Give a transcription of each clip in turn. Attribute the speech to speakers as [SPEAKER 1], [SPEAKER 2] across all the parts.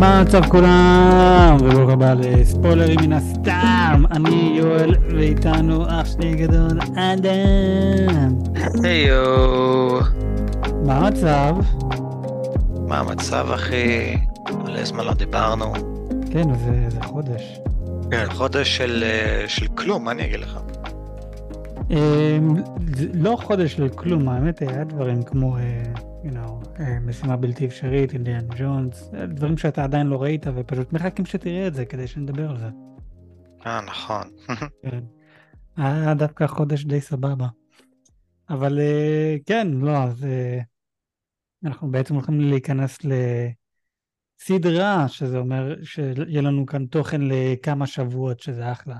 [SPEAKER 1] מה מצב כולם? וברוך הבא לספוילרים מן הסתם. אני יואל, ואיתנו אח שלי גדול, אדם.
[SPEAKER 2] היו,
[SPEAKER 1] מה המצב?
[SPEAKER 2] מה המצב אחי? מלא זמן לא דיברנו.
[SPEAKER 1] כן, זה, זה חודש.
[SPEAKER 2] כן, חודש של, אה, של כלום, מה אני אגיד לך?
[SPEAKER 1] אמ, לא חודש של כלום, האמת היה דברים כמו, אה, you know, אה, משימה בלתי אפשרית, אינדיאן ג'ונס, אה, דברים שאתה עדיין לא ראית ופשוט מחכים שתראה את זה כדי שנדבר על זה.
[SPEAKER 2] אה, נכון.
[SPEAKER 1] כן. היה דווקא חודש די סבבה. אבל אה, כן, לא, אז אה, אנחנו בעצם הולכים להיכנס לסדרה, שזה אומר שיהיה לנו כאן תוכן לכמה שבועות, שזה אחלה.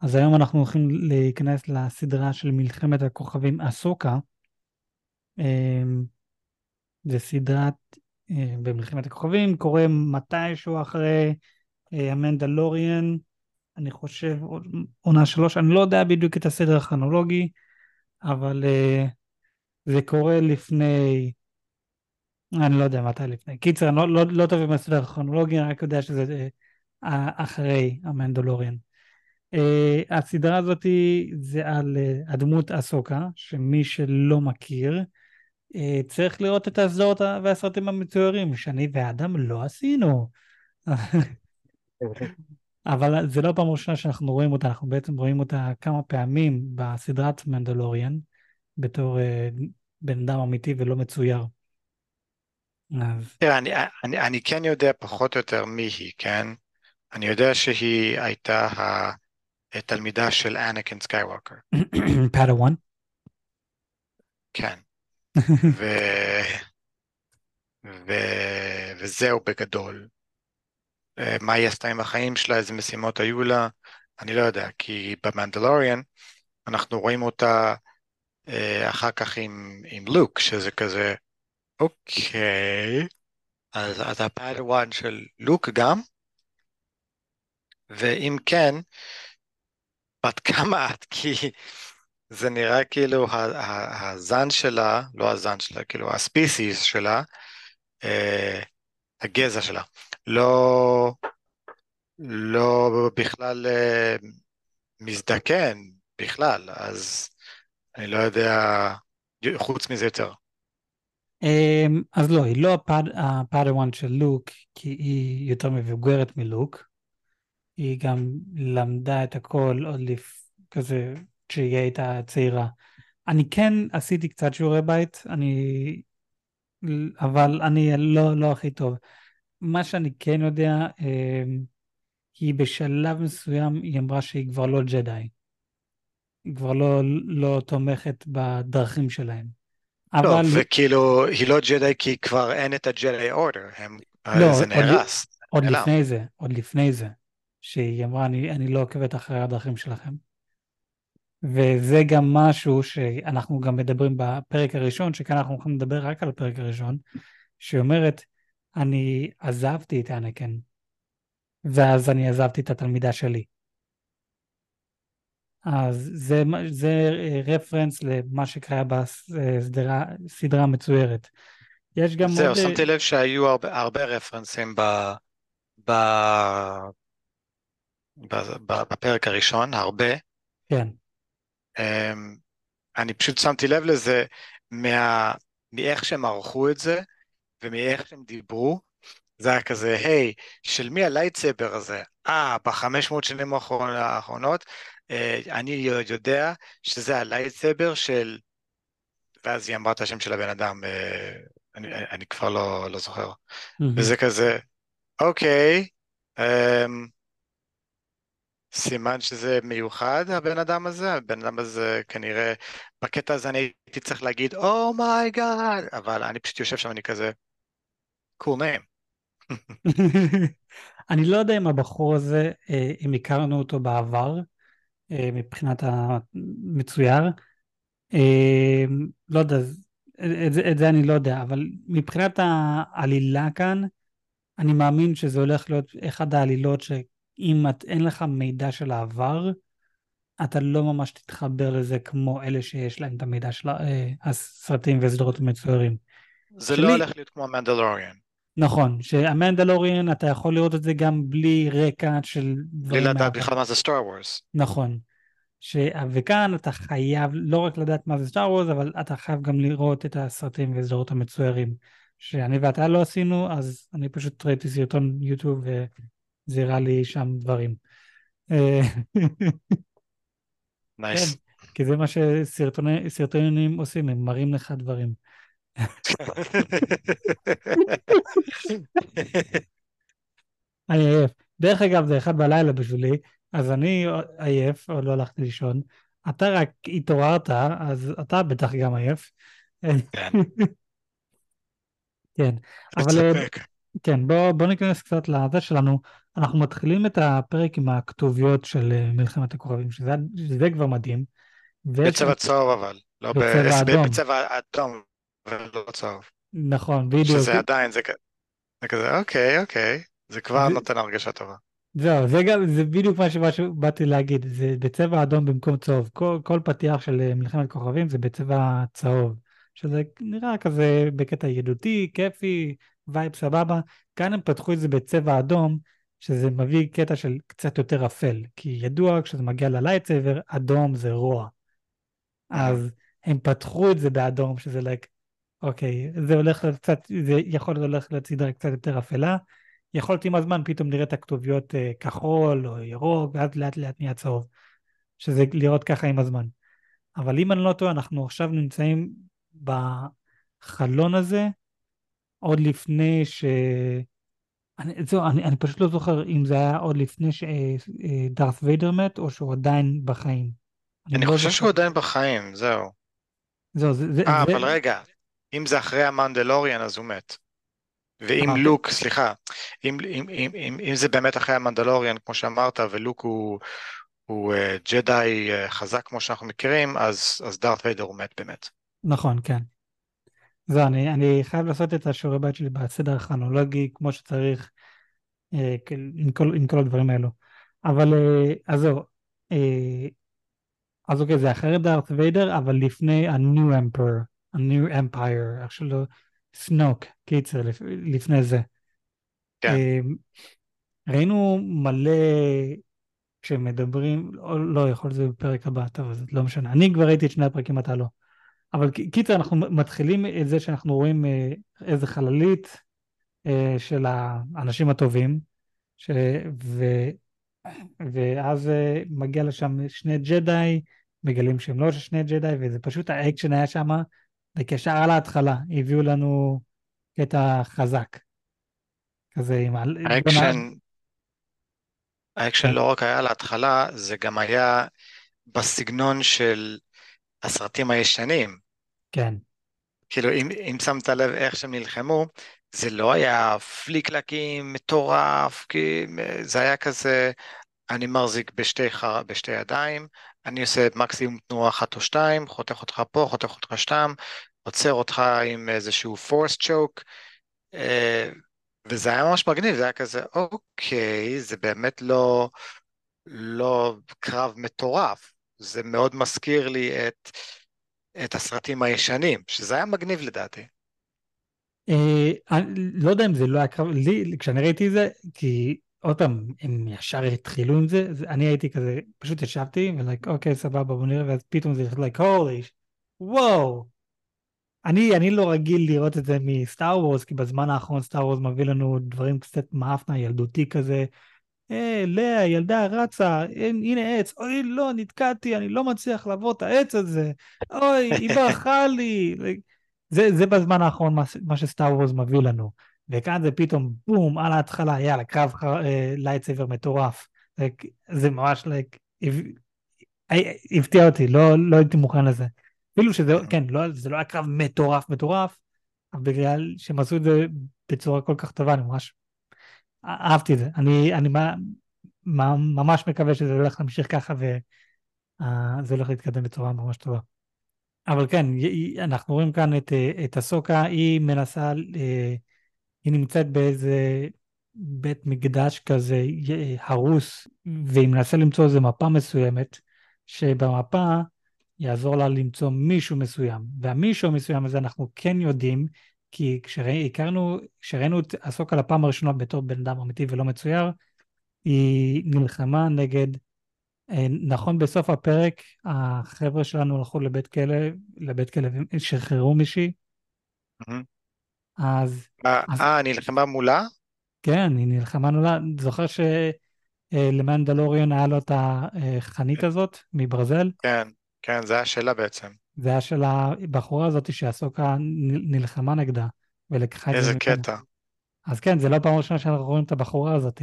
[SPEAKER 1] אז היום אנחנו הולכים להיכנס לסדרה של מלחמת הכוכבים אסוקה. אה, זה סדרת אה, במלחמת הכוכבים, קורה מתישהו אחרי אה, המנדלוריאן. אני חושב עונה שלוש, אני לא יודע בדיוק את הסדר הכרונולוגי, אבל uh, זה קורה לפני, אני לא יודע מתי לפני. קיצר, אני לא, לא, לא טוב עם הסדר הכרונולוגי, אני רק יודע שזה אחרי המנדלוריאן. Uh, הסדרה הזאת זה על uh, הדמות אסוקה, שמי שלא מכיר, צריך לראות את הסדרות והסרטים המצוירים, שאני ואדם לא עשינו. אבל זה לא פעם ראשונה שאנחנו רואים אותה, אנחנו בעצם רואים אותה כמה פעמים בסדרת מנדלוריאן, בתור uh, בן אדם אמיתי ולא מצויר. אז...
[SPEAKER 2] תראה, אני, אני, אני כן יודע פחות או יותר מי היא, כן? אני יודע שהיא הייתה התלמידה של אנקין סקייווקר.
[SPEAKER 1] פאדוואן?
[SPEAKER 2] כן. ו... ו... וזהו בגדול. אה, מה היא עשתה עם החיים שלה, איזה משימות היו לה, אני לא יודע, כי במנדלוריאן אנחנו רואים אותה אה, אחר כך עם, עם לוק, שזה כזה, אוקיי, אז אתה הפאדוואן של לוק גם? ואם כן, בת כמה את? כי זה נראה כאילו הזן שלה, לא הזן שלה, כאילו הספיסיס שלה, אה, הגזע שלה, לא, לא בכלל אה, מזדקן בכלל, אז אני לא יודע חוץ מזה יותר.
[SPEAKER 1] אמ, אז לא, היא לא הפאדוואן של לוק, כי היא יותר מבוגרת מלוק. היא גם למדה את הכל עוד לפ... כזה כשהיא הייתה צעירה. אני כן עשיתי קצת שיעורי בית, אני... אבל אני לא, לא הכי טוב. מה שאני כן יודע, אמ, היא בשלב מסוים, היא אמרה שהיא כבר לא ג'די. היא כבר לא, לא תומכת בדרכים שלהם.
[SPEAKER 2] אבל... לא, וכאילו, היא לא ג'די כי כבר אין את הג'די אורדר, הם... לא, זה נהרס.
[SPEAKER 1] עוד, עוד לפני זה, עוד לפני זה, שהיא אמרה, אני, אני לא עוקבת אחרי הדרכים שלכם. וזה גם משהו שאנחנו גם מדברים בפרק הראשון, שכאן אנחנו הולכים לדבר רק על הפרק הראשון, שאומרת, אני עזבתי את אנקן, ואז אני עזבתי את התלמידה שלי. אז זה, זה רפרנס למה שקרה בסדרה המצוירת. יש גם
[SPEAKER 2] זהו, עוד... שמתי לב שהיו הרבה, הרבה רפרנסים ב, ב, ב, ב, בפרק הראשון, הרבה.
[SPEAKER 1] כן.
[SPEAKER 2] Um, אני פשוט שמתי לב לזה מה, מאיך שהם ערכו את זה, ומאיך שהם דיברו, זה היה כזה, היי, של מי הלייטסבר הזה? אה, בחמש מאות שנים האחרונות, אה, אני יודע שזה ה lightsaber של... ואז היא אמרה את השם של הבן אדם, אה, אני, אני כבר לא, לא זוכר. Mm-hmm. וזה כזה, אוקיי, אמ, סימן שזה מיוחד, הבן אדם הזה, הבן אדם הזה כנראה, בקטע הזה אני הייתי צריך להגיד, oh my god, אבל אני פשוט יושב שם, אני כזה, cool name.
[SPEAKER 1] אני לא יודע אם הבחור הזה, אה, אם הכרנו אותו בעבר, אה, מבחינת המצויר. אה, לא יודע, את זה, את זה אני לא יודע, אבל מבחינת העלילה כאן, אני מאמין שזה הולך להיות אחד העלילות שאם את, אין לך מידע של העבר, אתה לא ממש תתחבר לזה כמו אלה שיש להם את המידע של הסרטים וסדרות המצוירים.
[SPEAKER 2] זה לא שלי... לא הולך להיות כמו המנדלוריאן.
[SPEAKER 1] נכון, שהמנדלוריאן אתה יכול לראות את זה גם בלי רקע של
[SPEAKER 2] בלי לדעת. בכלל מה זה סטאר וורס.
[SPEAKER 1] נכון. ש... וכאן אתה חייב לא רק לדעת מה זה סטאר וורס, אבל אתה חייב גם לראות את הסרטים וסדרות המצוירים. שאני ואתה לא עשינו, אז אני פשוט ראיתי סרטון יוטיוב וזה הראה לי שם דברים.
[SPEAKER 2] nice.
[SPEAKER 1] כן, כי זה מה שסרטונים עושים, הם מראים לך דברים. אני עייף. דרך אגב, זה אחד בלילה בשבילי, אז אני עייף, עוד לא הלכתי לישון. אתה רק התעוררת, אז אתה בטח גם עייף.
[SPEAKER 2] כן.
[SPEAKER 1] כן, אבל. כן, בוא, בוא ניכנס קצת לזה שלנו. אנחנו מתחילים את הפרק עם הכתוביות של אה, מלחמת הכוכבים, שזה, שזה כבר מדהים.
[SPEAKER 2] בצבע צהוב אבל, לא
[SPEAKER 1] בצבע אדום.
[SPEAKER 2] בצבע אדום ולא צהוב.
[SPEAKER 1] נכון, בדיוק.
[SPEAKER 2] שזה עדיין, זה זה כזה, אוקיי, אוקיי, זה כבר
[SPEAKER 1] זה-
[SPEAKER 2] נותן הרגשה טובה.
[SPEAKER 1] זהו, זה גם, זה בדיוק מה שבאתי להגיד, זה בצבע אדום במקום צהוב. כל, כל פתיח של אה, מלחמת כוכבים זה בצבע צהוב, שזה נראה כזה בקטע ידידותי, כיפי, vibe סבבה. כאן הם פתחו את זה בצבע אדום, שזה מביא קטע של קצת יותר אפל, כי ידוע כשזה מגיע ל lightsaber, אדום זה רוע. אז הם פתחו את זה באדום, שזה like, אוקיי, זה הולך להיות קצת, זה יכול להיות הולך להיות סדרה קצת יותר אפלה. יכולת עם הזמן פתאום נראה את הכתוביות אה, כחול או ירוק, ואז לאט לאט נהיה צהוב. שזה לראות ככה עם הזמן. אבל אם אני לא טועה, אנחנו עכשיו נמצאים בחלון הזה, עוד לפני ש... אני, זהו, אני, אני פשוט לא זוכר אם זה היה עוד לפני שדארת ויידר מת, או שהוא עדיין בחיים.
[SPEAKER 2] אני
[SPEAKER 1] לא
[SPEAKER 2] חושב
[SPEAKER 1] זוכר.
[SPEAKER 2] שהוא עדיין בחיים, זהו.
[SPEAKER 1] זהו, זה, זה,
[SPEAKER 2] אה,
[SPEAKER 1] זה,
[SPEAKER 2] אבל רגע, אם זה אחרי המנדלוריאן אז הוא מת. ואם
[SPEAKER 1] אה,
[SPEAKER 2] לוק, סליחה, אם, אם, אם, אם, אם זה באמת אחרי המנדלוריאן, כמו שאמרת, ולוק הוא, הוא אה, ג'די אה, חזק כמו שאנחנו מכירים, אז, אז דארת ויידר הוא מת באמת.
[SPEAKER 1] נכון, כן. זהו, אני, אני חייב לעשות את השיעורי בית שלי בסדר הכרונולוגי, כמו שצריך, אה, כל- עם, כל, עם כל הדברים האלו. אבל, אה, אז זהו, אה, אז אוקיי, זה אחרי דארת ויידר, אבל לפני ה-New Emperor, ה-New Empire, איך שלא, סנוק, קיצר, לפ, לפני זה.
[SPEAKER 2] כן.
[SPEAKER 1] אה, ראינו מלא, כשמדברים, או לא, יכול להיות שזה בפרק הבא, טוב, אז לא משנה. אני כבר ראיתי את שני הפרקים, אתה לא. אבל קיצר, אנחנו מתחילים את זה שאנחנו רואים אה, איזה חללית אה, של האנשים הטובים, ש... ו... ואז אה, מגיע לשם שני ג'די, מגלים שהם לא שני ג'די, וזה פשוט האקשן היה שם, וישר על ההתחלה הביאו לנו קטע חזק. כזה עם
[SPEAKER 2] האקשן, האקשן
[SPEAKER 1] כן.
[SPEAKER 2] לא רק היה להתחלה, זה גם היה בסגנון של הסרטים הישנים.
[SPEAKER 1] כן,
[SPEAKER 2] כאילו, אם, אם שמת לב איך שהם נלחמו, זה לא היה פליקלקים מטורף, כי זה היה כזה, אני מחזיק בשתי, חר... בשתי ידיים, אני עושה מקסימום תנועה אחת או שתיים, חותך אותך פה, חותך אותך שם, עוצר אותך עם איזשהו force choke, אה, וזה היה ממש מגניב, זה היה כזה, אוקיי, זה באמת לא, לא קרב מטורף, זה מאוד מזכיר לי את, את הסרטים הישנים, שזה היה מגניב לדעתי.
[SPEAKER 1] אה, אני לא יודע אם זה לא היה קרב, לי, כשאני ראיתי את זה, כי עוד פעם, הם ישר התחילו עם זה, זה אני הייתי כזה, פשוט ישבתי, ולייק, אוקיי, סבבה, בוא נראה, ואז פתאום זה לייק, הולי, וואו. אני, אני לא רגיל לראות את זה מסטאר וורס, כי בזמן האחרון סטאר וורס מביא לנו דברים קצת מאפנה, ילדותי כזה. אה, לאה, ילדה רצה, אין, הנה עץ, אוי, לא, נתקעתי, אני לא מצליח לעבור את העץ הזה, אוי, היא ברחה לי. זה, זה בזמן האחרון מה, מה שסטאר וורס מביא לנו. וכאן זה פתאום, בום, על ההתחלה, יאללה, קרב אה, lightsaber מטורף. זה ממש, like, הפתיע אותי, לא, לא הייתי מוכן לזה. אפילו שזה, כן, לא, זה לא היה קרב מטורף מטורף, אבל בגלל שהם עשו את זה בצורה כל כך טובה, אני ממש אהבתי את זה. אני, אני מה, מה, ממש מקווה שזה הולך להמשיך ככה וזה הולך להתקדם בצורה ממש טובה. אבל כן, אנחנו רואים כאן את, את הסוקה, היא מנסה, היא נמצאת באיזה בית מקדש כזה הרוס, והיא מנסה למצוא איזה מפה מסוימת, שבמפה יעזור לה למצוא מישהו מסוים. והמישהו המסוים הזה אנחנו כן יודעים, כי כשהכרנו, כשראינו את אסוקה לפעם הראשונה בתור בן אדם אמיתי ולא מצויר, היא נלחמה נגד, אה, נכון בסוף הפרק, החבר'ה שלנו הלכו לבית כלא, לבית כלא ושחררו מישהי, אז...
[SPEAKER 2] אה, נלחמה מולה?
[SPEAKER 1] כן, היא נלחמה מולה. זוכר שלמנדלוריון היה לו את החנית הזאת מברזל?
[SPEAKER 2] כן, כן, זה היה שלה בעצם.
[SPEAKER 1] זה היה של הבחורה הזאת שאסוקה נלחמה נגדה ולקחה את
[SPEAKER 2] זה איזה קטע.
[SPEAKER 1] אז כן, זה לא פעם ראשונה שאנחנו רואים את הבחורה הזאת.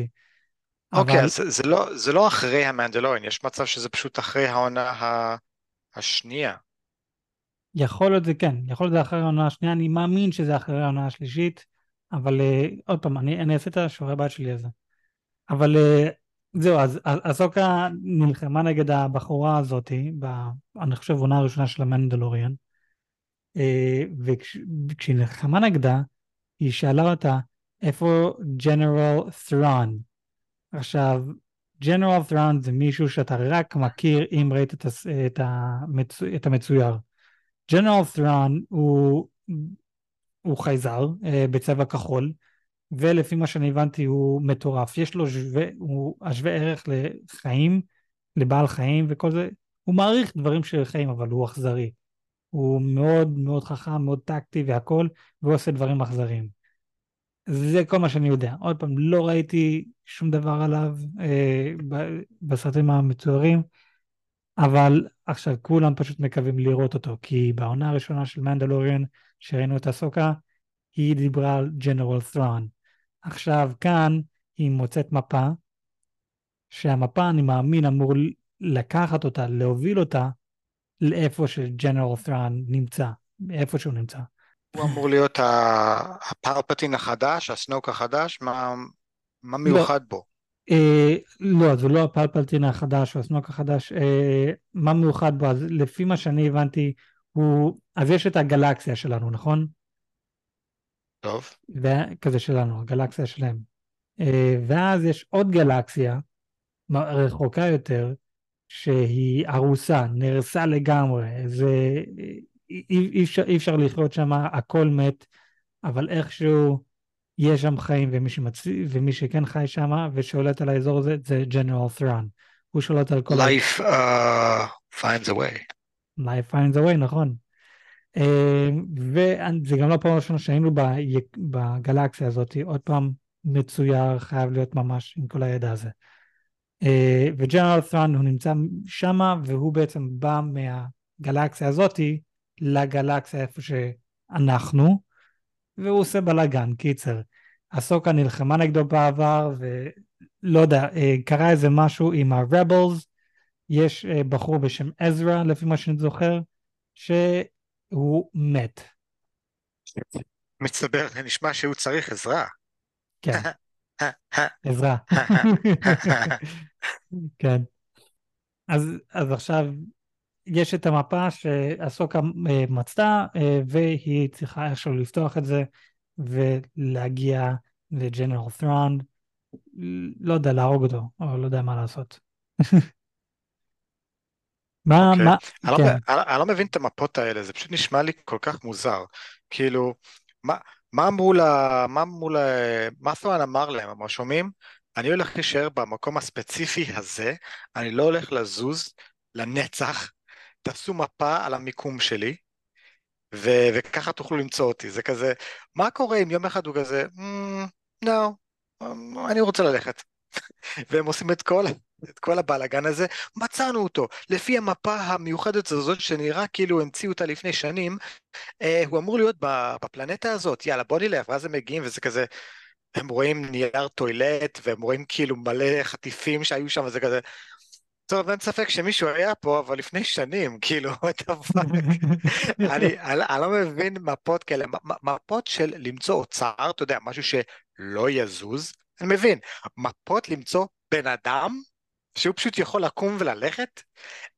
[SPEAKER 2] אוקיי, אבל... אז זה לא, זה לא אחרי המנדלוריון, יש מצב שזה פשוט אחרי העונה השנייה.
[SPEAKER 1] יכול להיות זה כן, יכול להיות זה אחרי העונה השנייה, אני מאמין שזה אחרי העונה השלישית, אבל uh, עוד פעם, אני, אני אעשה את השיעורי בית שלי על זה. אבל uh, זהו, אז אסוקה נלחמה נגד הבחורה הזאתי, ב, אני חושב עונה הראשונה של המנדלוריאן, uh, וכשהיא נלחמה נגדה, היא שאלה אותה, איפה ג'נרל ת'רון? עכשיו, ג'נרל ת'רון זה מישהו שאתה רק מכיר אם ראית את, את, המצו, את המצויר. ג'נרל ת'רון הוא, הוא חייזר uh, בצבע כחול, ולפי מה שאני הבנתי הוא מטורף. יש לו שווה, הוא השווה ערך לחיים, לבעל חיים וכל זה. הוא מעריך דברים של חיים, אבל הוא אכזרי. הוא מאוד מאוד חכם, מאוד טקטי והכל, והוא עושה דברים אכזריים. זה כל מה שאני יודע. עוד פעם, לא ראיתי שום דבר עליו אה, בסרטים המצוירים. אבל עכשיו כולם פשוט מקווים לראות אותו, כי בעונה הראשונה של מנדלוריאן, שראינו את הסוקה, היא דיברה על ג'נרל ת'רון. עכשיו כאן היא מוצאת מפה, שהמפה אני מאמין אמור לקחת אותה, להוביל אותה לאיפה שג'נרל ת'רון נמצא, איפה שהוא נמצא.
[SPEAKER 2] הוא אמור להיות הפרפטין החדש, הסנוק החדש, מה, מה לא. מיוחד לא. בו?
[SPEAKER 1] אה, לא, זה לא הפלפלטין החדש או הסנוק החדש. אה, מה מיוחד בו? אז לפי מה שאני הבנתי, הוא... אז יש את הגלקסיה שלנו, נכון?
[SPEAKER 2] טוב.
[SPEAKER 1] כזה שלנו, הגלקסיה שלהם. אה, ואז יש עוד גלקסיה, רחוקה יותר, שהיא ארוסה, נהרסה לגמרי. זה... אי, אי, אפשר, אי אפשר לחיות שם, הכל מת, אבל איכשהו יש שם חיים, ומי, שמצ... ומי שכן חי שם ושולט על האזור הזה, זה ג'נרל ת'רון. הוא שולט על כל...
[SPEAKER 2] Life uh, finds a way.
[SPEAKER 1] Life finds a way, נכון. Uh, וזה גם לא פעם ראשונה שהיינו בגלקסיה הזאת, עוד פעם מצויר, חייב להיות ממש עם כל הידע הזה. Uh, וג'נרל ת'רון הוא נמצא שם, והוא בעצם בא מהגלקסיה הזאת לגלקסיה איפה שאנחנו, והוא עושה בלאגן, קיצר. אסוקה נלחמה נגדו בעבר, ולא יודע, אה, קרה איזה משהו עם ה-Rebels, יש אה, בחור בשם עזרא, לפי מה שאני זוכר, שהוא מת.
[SPEAKER 2] מצטבר, נשמע שהוא צריך עזרה.
[SPEAKER 1] כן, עזרה. כן. אז, אז עכשיו יש את המפה שאסוקה אה, מצתה, אה, והיא צריכה איכשהו לפתוח את זה ולהגיע לג'נרל ת'רון, לא יודע, להרוג אותו, או לא יודע מה לעשות.
[SPEAKER 2] מה, okay. אוקיי. מה, אני, לא כן. לא, אני, אני לא מבין את המפות האלה, זה פשוט נשמע לי כל כך מוזר. כאילו, מה, מה אמרו לה, מה אמרו לה, מה ת'רון אמר להם, אמרו, שומעים? אני הולך להישאר במקום הספציפי הזה, אני לא הולך לזוז לנצח, תעשו מפה על המיקום שלי, ו- וככה תוכלו למצוא אותי. זה כזה, מה קורה אם יום אחד הוא כזה, לא, mm, no, אני רוצה ללכת. והם עושים את כל, את כל הבלאגן הזה, מצאנו אותו. לפי המפה המיוחדת הזאת, שנראה כאילו המציאו אותה לפני שנים, אה, הוא אמור להיות בפלנטה הזאת, יאללה בוא נלך, ואז הם מגיעים וזה כזה, הם רואים נייר טוילט, והם רואים כאילו מלא חטיפים שהיו שם, וזה כזה, טוב, אין ספק שמישהו היה פה, אבל לפני שנים, כאילו, what the fuck. אני, אני, אני לא מבין מפות כאלה, מפות של למצוא אוצר, אתה יודע, משהו שלא יזוז, אני מבין. מפות למצוא בן אדם, שהוא פשוט יכול לקום וללכת,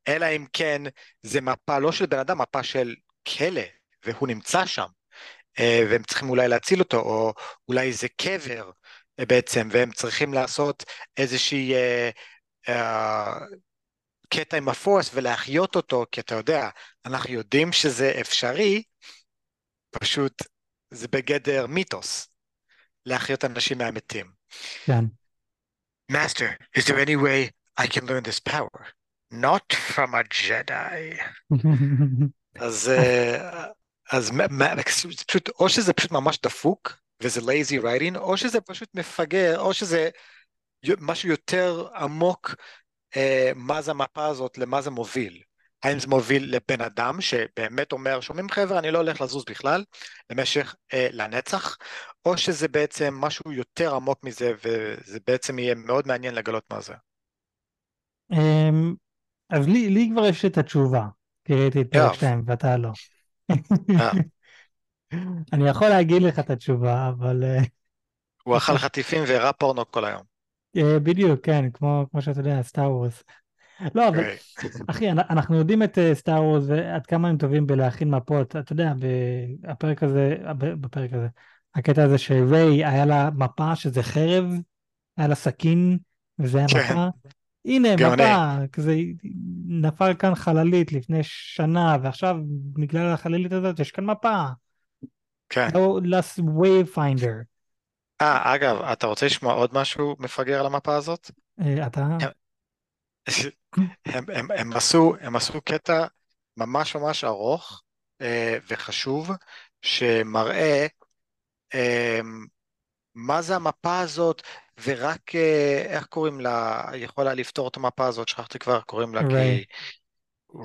[SPEAKER 2] אלא אם כן זה מפה לא של בן אדם, מפה של כלא, והוא נמצא שם, אה, והם צריכים אולי להציל אותו, או אולי זה קבר אה, בעצם, והם צריכים לעשות איזושהי... אה, אה, קטע עם הפורס ולהחיות אותו, כי אתה יודע, אנחנו יודעים שזה אפשרי, פשוט זה בגדר מיתוס, להחיות אנשים מהמתים.
[SPEAKER 1] כן.
[SPEAKER 2] Master, is there any way I can learn this power? Not from a Jedi. אז, אז פשוט, או שזה פשוט ממש דפוק, וזה lazy writing, או שזה פשוט מפגר, או שזה משהו יותר עמוק, אה, מה זה המפה הזאת, למה זה מוביל. האם זה מוביל לבן אדם שבאמת אומר, שומעים חבר'ה, אני לא הולך לזוז בכלל למשך, אה, לנצח, או שזה בעצם משהו יותר עמוק מזה, וזה בעצם יהיה מאוד מעניין לגלות מה זה.
[SPEAKER 1] אמ, אז לי, לי כבר יש את התשובה, כי ראיתי את פרק 2 ואתה לא.
[SPEAKER 2] אה.
[SPEAKER 1] אני יכול להגיד לך את התשובה, אבל... אה,
[SPEAKER 2] הוא אכל חטיפים והראה פורנו כל היום.
[SPEAKER 1] אה, בדיוק, כן, כמו, כמו שאתה יודע, סטאר וורס. לא, אבל אחי, אנחנו יודעים את סטאר וורס ועד כמה הם טובים בלהכין מפות. אתה יודע, בפרק הזה, בפרק הזה, הקטע הזה שריי היה לה מפה שזה חרב, היה לה סכין, וזה היה כן. מפה. הנה, מפה, כזה נפל כאן חללית לפני שנה, ועכשיו בגלל החללית הזאת יש כאן מפה.
[SPEAKER 2] כן.
[SPEAKER 1] לא last wayfinder.
[SPEAKER 2] אה, אגב, אתה רוצה לשמוע עוד משהו מפגר על המפה הזאת?
[SPEAKER 1] אה, אתה?
[SPEAKER 2] הם, הם, הם, עשו, הם עשו קטע ממש ממש ארוך אה, וחשוב, שמראה אה, מה זה המפה הזאת, ורק, אה, איך קוראים לה, יכולה לפתור את המפה הזאת, שכחתי כבר, קוראים לה
[SPEAKER 1] ריי.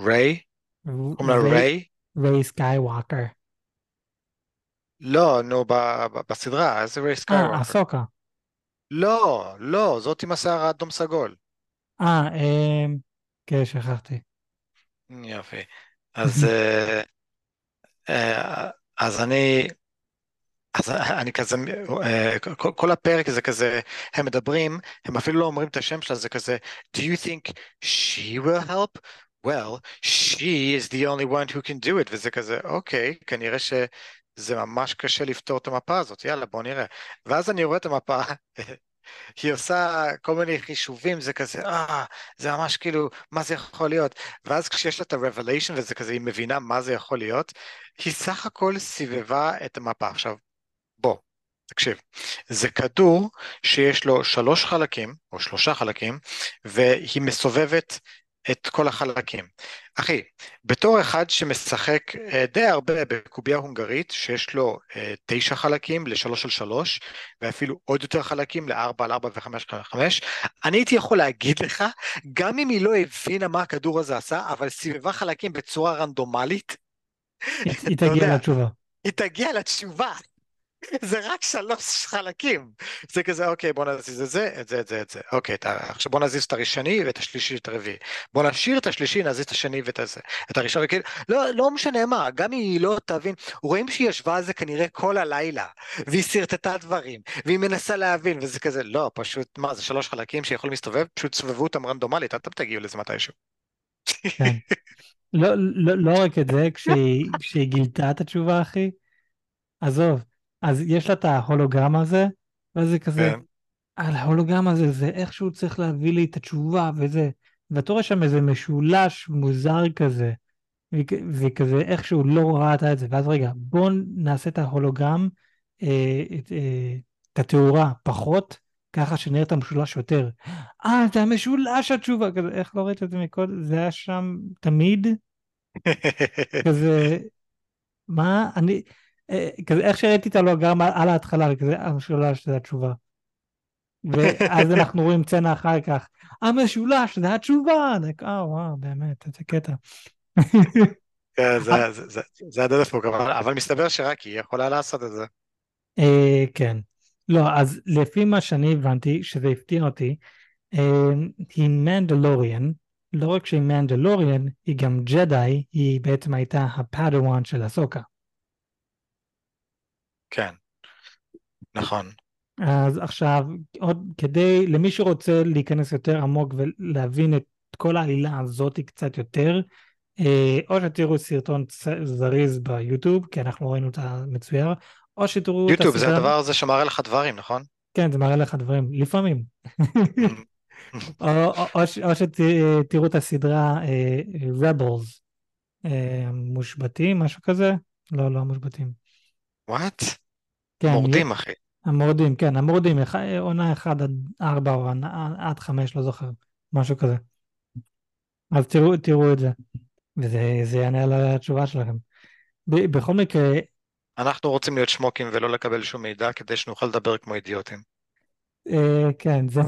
[SPEAKER 2] ריי? קוראים לה ריי?
[SPEAKER 1] ריי סקייווקר.
[SPEAKER 2] לא, נו, בסדרה, איזה ריי סקייווקר?
[SPEAKER 1] אה, אסוקה.
[SPEAKER 2] לא, לא, זאת עם השיער האדום סגול.
[SPEAKER 1] אה, אמ, כן, שכחתי.
[SPEAKER 2] יופי. אז, אה, אה, אז אני, אז אני כזה, אה, כל, הפרק זה כזה, הם מדברים, הם אפילו לא אומרים את השם שלה, זה כזה, do you think she will help? well, she is the only one who can do it, וזה כזה, אוקיי, כנראה שזה ממש קשה לפתור את המפה הזאת, יאללה, בוא נראה. ואז אני רואה את המפה, היא עושה כל מיני חישובים, זה כזה, אה, זה ממש כאילו, מה זה יכול להיות? ואז כשיש לה את ה-revelation וזה כזה, היא מבינה מה זה יכול להיות, היא סך הכל סיבבה את המפה. עכשיו, תקשיב, זה כדור שיש לו שלוש חלקים, או שלושה חלקים, והיא מסובבת את כל החלקים. אחי, בתור אחד שמשחק אה, די הרבה בקובייה הונגרית, שיש לו אה, תשע חלקים לשלוש על שלוש, ואפילו עוד יותר חלקים לארבע על ארבע וחמש על חמש, אני הייתי יכול להגיד לך, גם אם היא לא הבינה מה הכדור הזה עשה, אבל סיבבה חלקים בצורה רנדומלית,
[SPEAKER 1] היא תגיע לתשובה.
[SPEAKER 2] היא תגיע לתשובה. זה רק שלוש חלקים. זה כזה, אוקיי, בוא נזיז את זה, את זה, את זה, את זה. אוקיי, עכשיו בוא נזיז את הראשוני ואת השלישי ואת הרביעי. בוא נשאיר את השלישי, נזיז את השני ואת הזה. את הראשון, וכאילו, לא, לא משנה מה, גם אם היא לא תבין, רואים שהיא ישבה על זה כנראה כל הלילה, והיא שרטטה דברים, והיא מנסה להבין, וזה כזה, לא, פשוט, מה, זה שלוש חלקים שיכולים להסתובב, פשוט סובבו אותם רנדומלית, אתם תגיעו לזה מתישהו.
[SPEAKER 1] כן. לא, לא, לא רק את זה, כשהיא, כשהיא גילתה את התשובה, אחי, עזוב, אז יש לה את ההולוגרם הזה, ואז זה כזה, כן. על ההולוגרם הזה, זה איכשהו צריך להביא לי את התשובה וזה. ואתה רואה שם איזה משולש מוזר כזה, וכזה איכשהו לא ראית את זה, ואז רגע, בוא נעשה את ההולוגרם, אה, את, אה, את התאורה פחות, ככה שנראה את המשולש יותר. אה, זה המשולש התשובה, כזה, איך לא ראית את זה מקודם? זה היה שם תמיד? כזה, מה? אני, כזה איך שראיתי את הלוגרם על ההתחלה, כזה המשולש זה התשובה. ואז אנחנו רואים צנע אחר כך, המשולש זה התשובה, אה וואו באמת, איזה קטע.
[SPEAKER 2] כן, זה הדרך פה, אבל מסתבר שרק היא יכולה לעשות את זה.
[SPEAKER 1] אה, כן. לא, אז לפי מה שאני הבנתי, שזה הפתיע אותי, אה, היא מנדלוריאן, לא רק שהיא מנדלוריאן, היא גם ג'די, היא בעצם הייתה הפאדוואן של הסוקה.
[SPEAKER 2] כן, נכון.
[SPEAKER 1] אז עכשיו, עוד כדי, למי שרוצה להיכנס יותר עמוק ולהבין את כל העלילה הזאת קצת יותר, אה, או שתראו סרטון זריז ביוטיוב, כי אנחנו ראינו את המצויר, או שתראו
[SPEAKER 2] יוטיוב, את הסרטון... זה הדבר הזה שמראה לך דברים, נכון?
[SPEAKER 1] כן, זה מראה לך דברים, לפעמים. או, או, או, או שתראו את הסדרה uh, Rebels, uh, מושבתים, משהו כזה? לא, לא מושבתים.
[SPEAKER 2] וואט?
[SPEAKER 1] כן,
[SPEAKER 2] מורדים, אחי.
[SPEAKER 1] המורדים, כן, המורדים, עונה 1 עד 4 או עד 5, לא זוכר, משהו כזה. אז תראו, תראו את זה, וזה יענה על התשובה שלכם. בכל מקרה...
[SPEAKER 2] אנחנו רוצים להיות שמוקים ולא לקבל שום מידע כדי שנוכל לדבר כמו אידיוטים.
[SPEAKER 1] אה, כן, זה...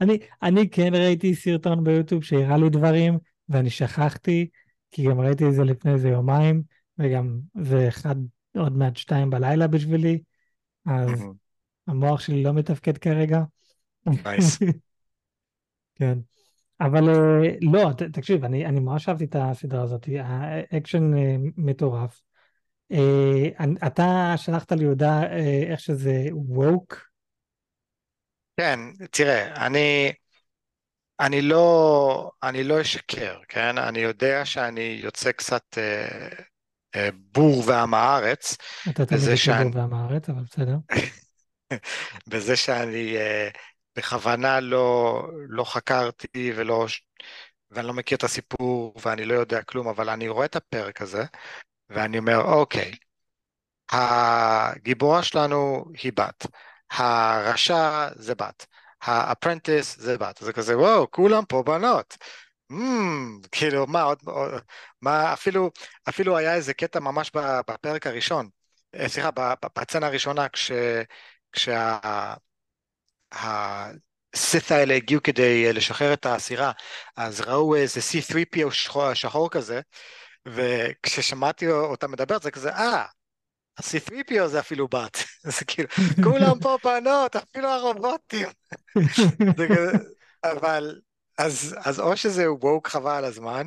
[SPEAKER 1] אני, אני כן ראיתי סרטון ביוטיוב שהראה לי דברים, ואני שכחתי, כי גם ראיתי את זה לפני איזה יומיים, וגם זה אחד, עוד מעט שתיים בלילה בשבילי, אז המוח שלי לא מתפקד כרגע.
[SPEAKER 2] Nice.
[SPEAKER 1] כן. אבל אה, לא, תקשיב, אני, אני ממש אהבתי את הסדרה הזאת, האקשן אה, מטורף. אה, אתה שלחת לי הודעה איך שזה woke.
[SPEAKER 2] כן, תראה, אני, אני לא, אני לא אשקר, כן? אני יודע שאני יוצא קצת אה, בור ועם הארץ.
[SPEAKER 1] אתה תמיד יוצא שאני... בור ועם הארץ, אבל בסדר.
[SPEAKER 2] בזה שאני אה, בכוונה לא, לא חקרתי ולא, ואני לא מכיר את הסיפור ואני לא יודע כלום, אבל אני רואה את הפרק הזה, ואני אומר, אוקיי, הגיבורה שלנו היא בת, הרשע זה בת, האפרנטיס זה בת, זה כזה וואו, כולם פה בנות. Mm, כאילו, מה עוד, מה, אפילו, אפילו היה איזה קטע ממש בפרק הראשון, אה, סליחה, בצנה הראשונה, כש, כשה... הסית האלה הגיעו כדי לשחרר את האסירה, אז ראו איזה C3PO שחור, שחור כזה, וכששמעתי אותה מדברת זה כזה, אה, ה-C3PO זה אפילו בת, זה כאילו, כולם פה בנות, אפילו הרובוטים. אבל, אז, אז או שזה ווק חבל על הזמן,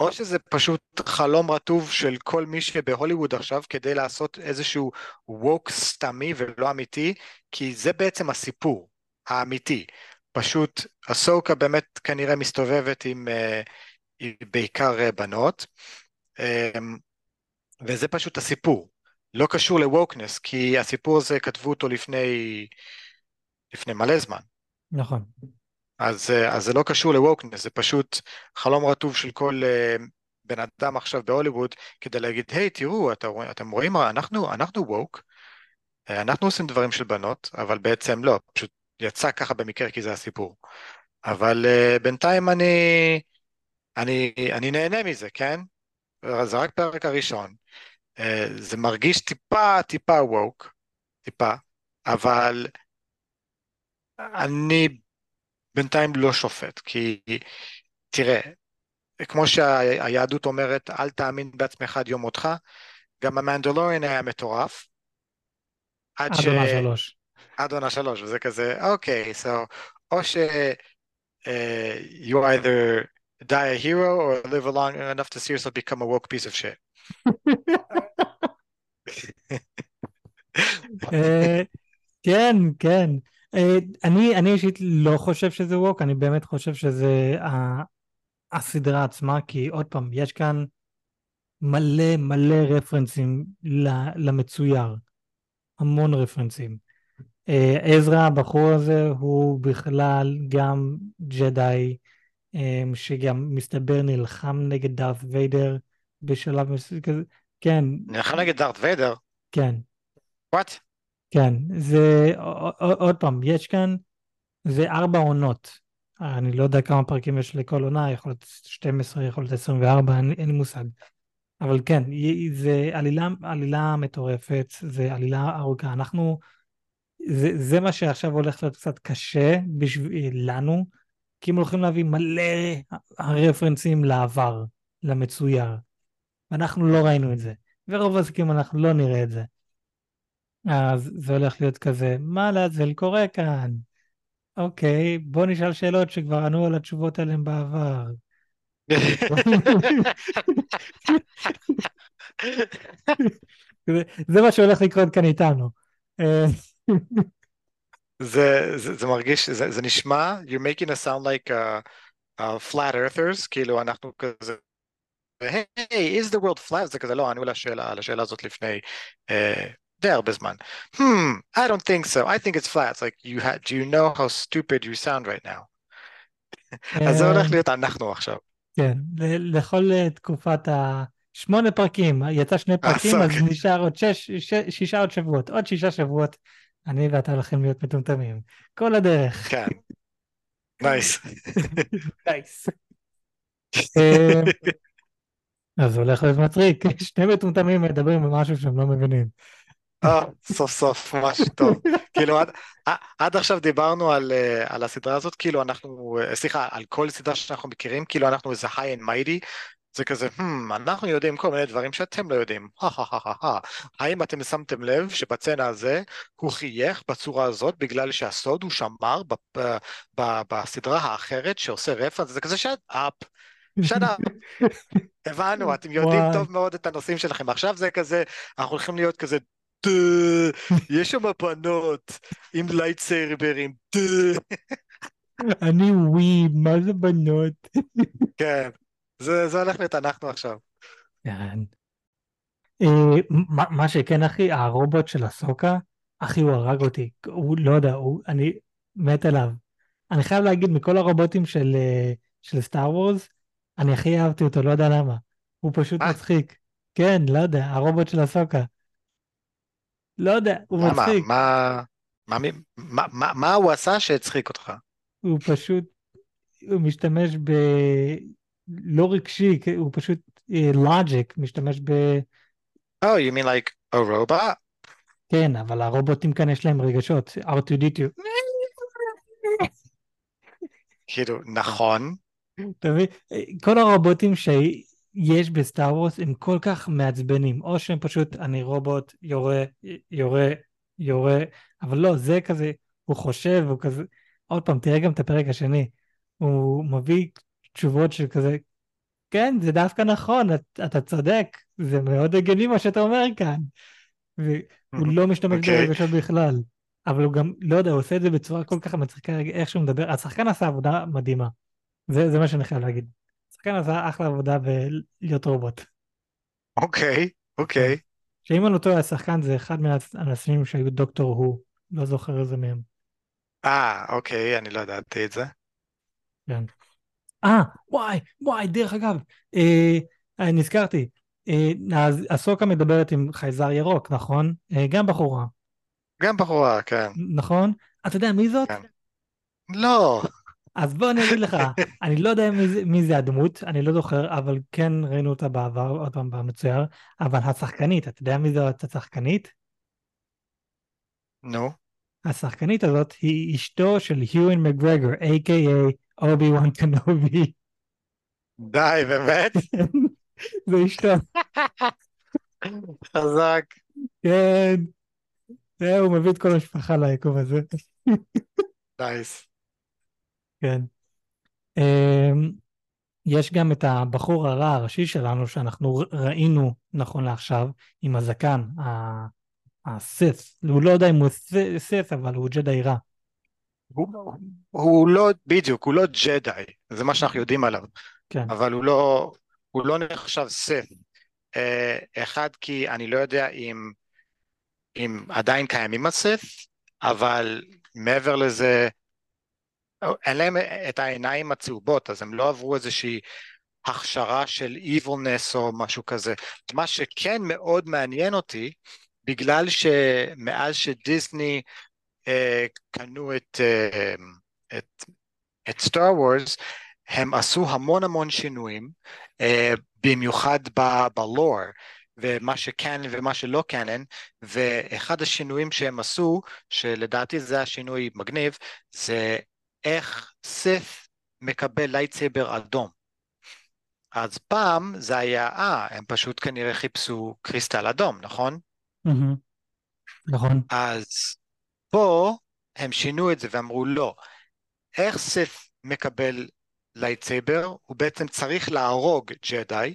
[SPEAKER 2] או שזה פשוט חלום רטוב של כל מי שבהוליווד עכשיו כדי לעשות איזשהו ווק סתמי ולא אמיתי, כי זה בעצם הסיפור האמיתי. פשוט הסוקה באמת כנראה מסתובבת עם, אה, עם בעיקר אה, בנות, אמ, וזה פשוט הסיפור. לא קשור לווקנס, כי הסיפור הזה כתבו אותו לפני, לפני מלא זמן.
[SPEAKER 1] נכון.
[SPEAKER 2] אז, אה, אז זה לא קשור לווקנס, זה פשוט חלום רטוב של כל uh, בן אדם עכשיו בהוליווד, כדי להגיד, היי, hey, תראו, אתה, אתם רואים, אנחנו, אנחנו ווק, אה, אנחנו עושים דברים של בנות, אבל בעצם לא, פשוט יצא ככה במקרה כי זה הסיפור. אבל uh, בינתיים אני, אני, אני נהנה מזה, כן? זה רק פרק הראשון. Uh, זה מרגיש טיפה, טיפה ווק, טיפה, אבל אני בינתיים לא שופט, כי תראה, כמו שהיהדות אומרת, אל תאמין בעצמך עד יום מותך, גם המנדלוריאן היה מטורף.
[SPEAKER 1] עד ש... עונה שלוש.
[SPEAKER 2] עד עונה שלוש, וזה כזה, אוקיי, so, או ש... Uh, you either die a hero or live long enough to see yourself become a woke piece of shit.
[SPEAKER 1] אה, כן, כן. אה, אני, אני אישית לא חושב שזה ווק, אני באמת חושב שזה הסדרה עצמה, כי עוד פעם, יש כאן מלא מלא רפרנסים למצויר, המון רפרנסים. אה, עזרא, הבחור הזה, הוא בכלל גם ג'די, אה, שגם מסתבר נלחם נגד דארת ויידר בשלב מסוים כזה, כן.
[SPEAKER 2] נלחם נגד דארת ויידר?
[SPEAKER 1] כן.
[SPEAKER 2] וואט?
[SPEAKER 1] כן, זה עוד פעם, יש כאן, זה ארבע עונות. אני לא יודע כמה פרקים יש לכל עונה, יכול להיות 12, יכול להיות 24, אין, אין לי מושג. אבל כן, זה עלילה, עלילה מטורפת, זה עלילה ארוכה. אנחנו, זה, זה מה שעכשיו הולך להיות קצת קשה בשבילנו, כי הם הולכים להביא מלא רפרנסים לעבר, למצויר. ואנחנו לא ראינו את זה. ורוב הסיכויים אנחנו לא נראה את זה. אז זה הולך להיות כזה, מה לעזל קורה כאן? אוקיי, בוא נשאל שאלות שכבר ענו על התשובות עליהן בעבר. זה מה שהולך לקרות כאן איתנו.
[SPEAKER 2] זה, זה, זה מרגיש, זה, זה נשמע, you're making us sound like a, a flat earthers, כאילו אנחנו כזה, היי, is the world flat? זה כזה, לא, ענו לשאלה, לשאלה הזאת לפני uh, די הרבה זמן. Hmm, I don't think so. I think it's flat. It's like, you ha- do you know how stupid you sound right now? אז זה הולך להיות אנחנו עכשיו.
[SPEAKER 1] כן, לכל תקופת שמונה פרקים, יצא שני פרקים, אז. נשאר עוד שש, שישה עוד שבועות, עוד שישה שבועות, אני ואתה הולכים להיות מטומטמים. כל הדרך.
[SPEAKER 2] כן. נייס.
[SPEAKER 1] נייס. אה, אז זה הולך להיות מצחיק, שני מטומטמים מדברים על משהו שהם לא מבינים.
[SPEAKER 2] אה, סוף סוף, ממש טוב. כאילו עד, עד עכשיו דיברנו על, אה, על הסדרה הזאת, כאילו אנחנו, אה, סליחה, על כל סדרה שאנחנו מכירים, כאילו אנחנו איזה high and mighty, זה כזה, hmm, אנחנו יודעים כל מיני דברים שאתם לא יודעים. האם אתם שמתם לב שבסצנה הזה הוא חייך בצורה הזאת בגלל שהסוד הוא שמר בסדרה האחרת שעושה reference, זה כזה shut up, shut up. הבנו, אתם יודעים טוב מאוד את הנושאים שלכם. עכשיו זה כזה, אנחנו הולכים להיות כזה, יש שם בנות עם לייטסייברים,
[SPEAKER 1] אני ווי, מה זה בנות?
[SPEAKER 2] כן. זה, הולך להיות אנחנו עכשיו.
[SPEAKER 1] כן. אה, מה, שכן אחי, הרובוט של הסוקה, אחי הוא הרג אותי, הוא לא יודע, אני מת עליו. אני חייב להגיד, מכל הרובוטים של, אה, של סטאר וורס, אני הכי אהבתי אותו, לא יודע למה. הוא פשוט
[SPEAKER 2] אה?
[SPEAKER 1] מצחיק. כן, לא יודע, הרובוט של הסוקה. לא יודע, הוא
[SPEAKER 2] למה?
[SPEAKER 1] מצחיק.
[SPEAKER 2] מה, מה, מה, מה, מה הוא עשה שהצחיק אותך?
[SPEAKER 1] הוא פשוט, הוא משתמש ב... לא רגשי, הוא פשוט לוג'יק, uh, משתמש ב...
[SPEAKER 2] Oh, you mean like a robot?
[SPEAKER 1] כן, אבל הרובוטים כאן יש להם רגשות, R2D2.
[SPEAKER 2] כאילו, נכון.
[SPEAKER 1] אתה מבין? כל הרובוטים שיש בסטאר וורס הם כל כך מעצבנים, או שהם פשוט, אני רובוט, יורה, יורה, יורה, אבל לא, זה כזה, הוא חושב, הוא כזה, עוד פעם, תראה גם את הפרק השני, הוא מביא תשובות של כזה, כן, זה דווקא נכון, את, אתה צודק, זה מאוד הגיוני מה שאתה אומר כאן. והוא לא משתמש okay. אוקיי. ברגשות בכלל, אבל הוא גם, לא יודע, הוא עושה את זה בצורה כל כך מצחיקה, איך שהוא מדבר, השחקן עשה עבודה מדהימה, זה, זה מה שאני חייב להגיד. השחקן עשה אחלה עבודה בלהיות רובוט.
[SPEAKER 2] אוקיי, okay, אוקיי.
[SPEAKER 1] שאם אני לא טועה, השחקן זה אחד מהאנשים שהיו דוקטור הוא, לא זוכר איזה מהם.
[SPEAKER 2] אה, אוקיי, אני לא ידעתי את זה.
[SPEAKER 1] כן. אה, וואי, וואי, דרך אגב, אה, אה, נזכרתי, אה, אז הסוקה מדברת עם חייזר ירוק, נכון? אה, גם בחורה.
[SPEAKER 2] גם בחורה, כן.
[SPEAKER 1] נכון? אתה יודע מי זאת? כן.
[SPEAKER 2] לא.
[SPEAKER 1] אז בוא אני אגיד לך, אני לא יודע מי זה, מי זה הדמות, אני לא זוכר, אבל כן ראינו אותה בעבר, עוד פעם במצויר, אבל השחקנית, אתה יודע מי זאת השחקנית?
[SPEAKER 2] נו. No.
[SPEAKER 1] השחקנית הזאת היא אשתו של היואין מגרגור, a.k.a. אובי וואן קנובי.
[SPEAKER 2] די, באמת?
[SPEAKER 1] זה אשתו.
[SPEAKER 2] חזק.
[SPEAKER 1] כן. זהו, הוא מביא את כל המשפחה ליקום הזה.
[SPEAKER 2] Nice.
[SPEAKER 1] כן. אמ, יש גם את הבחור הרע הראשי שלנו שאנחנו ראינו נכון לעכשיו עם הזקן, הסית. הוא לא יודע אם הוא סית, אבל הוא ג'די רע.
[SPEAKER 2] הוא, הוא לא, בדיוק, הוא לא ג'די, זה מה שאנחנו יודעים עליו,
[SPEAKER 1] כן.
[SPEAKER 2] אבל הוא לא, הוא לא נחשב סף. אה, אחד, כי אני לא יודע אם, אם עדיין קיימים הסף, אבל מעבר לזה, אין להם את העיניים הצהובות, אז הם לא עברו איזושהי הכשרה של evilness או משהו כזה. מה שכן מאוד מעניין אותי, בגלל שמאז שדיסני אה, קנו את, אה, את, את סטאר וורס, הם עשו המון המון שינויים, אה, במיוחד בלור, ומה שכן ומה שלא קאנן, ואחד השינויים שהם עשו, שלדעתי זה השינוי מגניב, זה איך סית' מקבל lightsaber אדום. אז פעם זה היה, אה, הם פשוט כנראה חיפשו קריסטל אדום, נכון?
[SPEAKER 1] Mm-hmm. נכון.
[SPEAKER 2] אז פה הם שינו את זה ואמרו לא, איך סית' מקבל lightsaber? הוא בעצם צריך להרוג ג'די,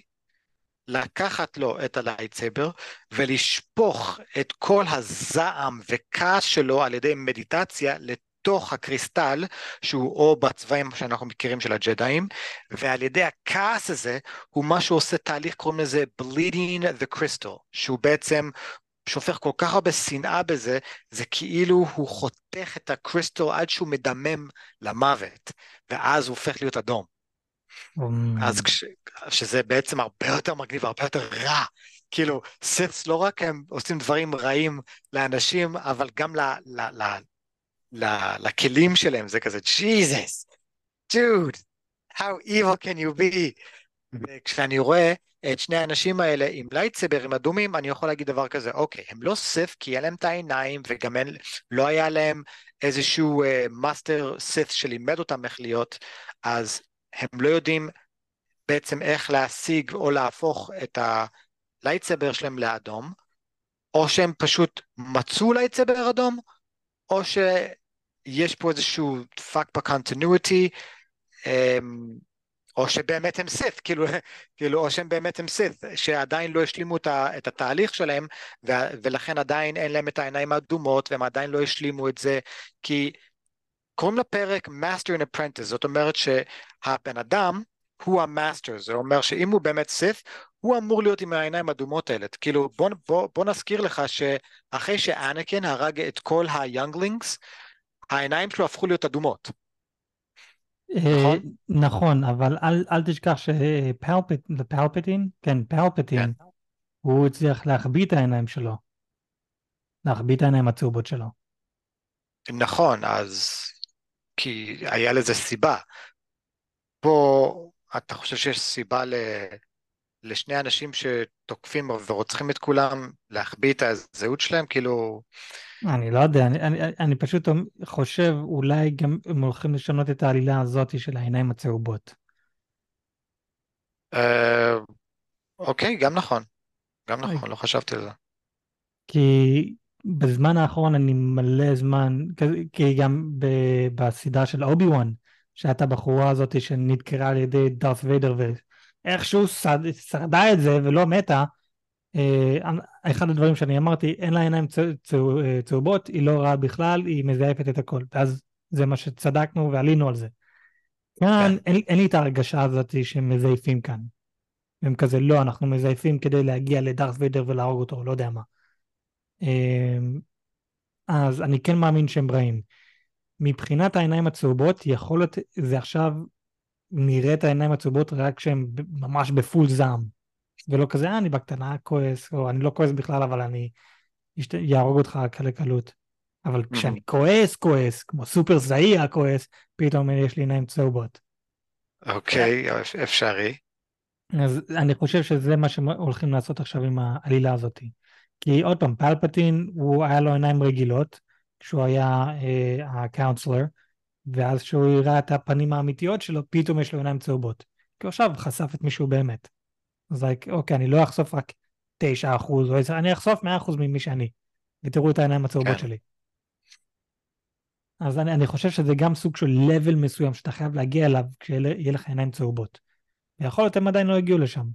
[SPEAKER 2] לקחת לו את ה lightsaber ולשפוך את כל הזעם וכעס שלו על ידי מדיטציה לתוך הקריסטל שהוא או בצבעים שאנחנו מכירים של הג'דאים ועל ידי הכעס הזה הוא מה שעושה תהליך קוראים לזה bleeding the crystal שהוא בעצם שופך כל כך הרבה שנאה בזה, זה כאילו הוא חותך את הקריסטל עד שהוא מדמם למוות, ואז הוא הופך להיות אדום. אז כש, שזה בעצם הרבה יותר מגניב, הרבה יותר רע. כאילו, ספס לא רק הם עושים דברים רעים לאנשים, אבל גם ל, ל, ל, לכלים שלהם, זה כזה, ג'יזוס, dude, how evil can you be? וכשאני רואה את שני האנשים האלה עם לייטסברים אדומים, אני יכול להגיד דבר כזה, אוקיי, הם לא סף כי היה להם את העיניים, וגם אין, לא היה להם איזשהו master אה, סית' שלימד אותם איך להיות, אז הם לא יודעים בעצם איך להשיג או להפוך את ה lightsaber שלהם לאדום, או שהם פשוט מצאו lightsaber אדום, או שיש פה איזשהו פאק ב continuity, אמ, או שבאמת הם סית, כאילו, כאילו, או שהם באמת הם סית, שעדיין לא השלימו את, את התהליך שלהם, ו, ולכן עדיין אין להם את העיניים האדומות, והם עדיין לא השלימו את זה, כי קוראים לפרק Master and Apprentice, זאת אומרת שהבן אדם הוא ה master, זה אומר שאם הוא באמת סית, הוא אמור להיות עם העיניים האדומות האלה. כאילו, בוא, בוא, בוא נזכיר לך שאחרי שאנקין הרג את כל ה younglings, העיניים שלו הפכו להיות אדומות.
[SPEAKER 1] נכון? נכון, אבל אל, אל תשכח שפלפטין, כן, פלפטין, כן. הוא הצליח להחביא את העיניים שלו. להחביא את העיניים הצהובות שלו.
[SPEAKER 2] נכון, אז כי היה לזה סיבה. פה אתה חושב שיש סיבה ל... לשני אנשים שתוקפים ורוצחים את כולם להחביא את הזהות שלהם? כאילו...
[SPEAKER 1] אני לא יודע, אני, אני, אני פשוט חושב אולי גם הם הולכים לשנות את העלילה הזאת של העיניים הצהובות.
[SPEAKER 2] אה, אוקיי, גם נכון. גם נכון, לא חשבתי על זה.
[SPEAKER 1] כי בזמן האחרון אני מלא זמן, כי גם בסדרה של אובי וואן, שהייתה בחורה הזאת שנדקרה על ידי דארת' ויידר ואיכשהו שרדה את זה ולא מתה, אה, אחד הדברים שאני אמרתי, אין לה עיניים אה, צהובות, היא לא רעה בכלל, היא מזייפת את הכל. ואז זה מה שצדקנו ועלינו על זה. כאן כן. אין, אין לי את ההרגשה הזאת שהם מזייפים כאן. הם כזה, לא, אנחנו מזייפים כדי להגיע לדארת' ויידר ולהרוג אותו, לא יודע מה. אמ, אז אני כן מאמין שהם רעים. מבחינת העיניים הצהובות, יכול להיות, זה עכשיו נראה את העיניים הצהובות רק כשהם ממש בפול זעם. ולא כזה, אה, אני בקטנה כועס, או אני לא כועס בכלל, אבל אני יהרוג אותך כאלה קלות. אבל כשאני כועס, כועס, כמו סופר זעיר הכועס, פתאום יש לי עיניים צהובות.
[SPEAKER 2] אוקיי, אפשרי.
[SPEAKER 1] אז אני חושב שזה מה שהולכים לעשות עכשיו עם העלילה הזאת. כי עוד פעם, פלפטין, הוא היה לו עיניים רגילות, כשהוא היה הקאונסלר, אה, ואז כשהוא הראה את הפנים האמיתיות שלו, פתאום יש לו עיניים צהובות. כי עכשיו חשף את מישהו באמת. אז like, אוקיי, אני לא אחשוף רק 9% או 10, אני אחשוף 100% ממי שאני, ותראו את העיניים הצהובות כן. שלי. אז אני, אני חושב שזה גם סוג של level מסוים שאתה חייב להגיע אליו כשיהיה לך עיניים צהובות. ויכול להיות הם עדיין לא הגיעו לשם.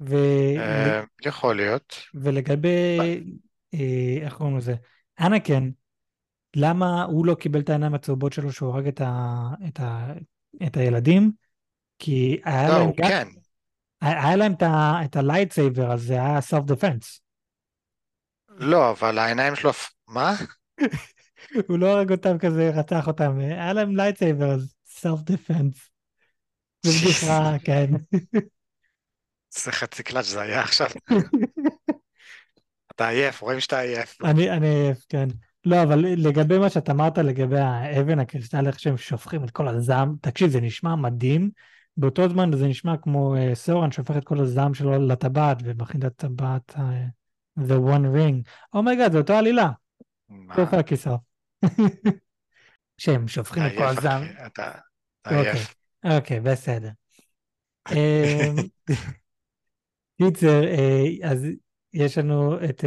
[SPEAKER 2] ו... אה, יכול להיות.
[SPEAKER 1] ולגבי, אה, איך קוראים לזה? אנקן, למה הוא לא קיבל את העיניים הצהובות שלו שהוא הרג את, ה... את, ה... את הילדים? כי היה לא, להם... גם... כן. היה להם את ה lightsaber, אז זה היה self defense.
[SPEAKER 2] לא, אבל העיניים שלו... מה?
[SPEAKER 1] הוא לא הרג אותם כזה, רצח אותם, היה להם lightsaber, אז self defense. זה בדיחה, כן.
[SPEAKER 2] זה חצי קלאץ' זה היה עכשיו. אתה עייף, רואים שאתה עייף.
[SPEAKER 1] אני עייף, כן. לא, אבל לגבי מה שאתה אמרת לגבי האבן הקריסטל, איך שהם שופכים את כל הזעם, תקשיב, זה נשמע מדהים. באותו זמן זה נשמע כמו אה, סאורון שהופך את כל הזעם שלו לטבעת ומכין את הטבעת אה, The One Ring. Oh my god, oh זה אותו עלילה. מה? איפה הכיסא? שהם שופכים את כל הזעם.
[SPEAKER 2] אתה עייף.
[SPEAKER 1] אוקיי, אוקיי, בסדר. אמ, קיצר, אה, אז יש לנו את,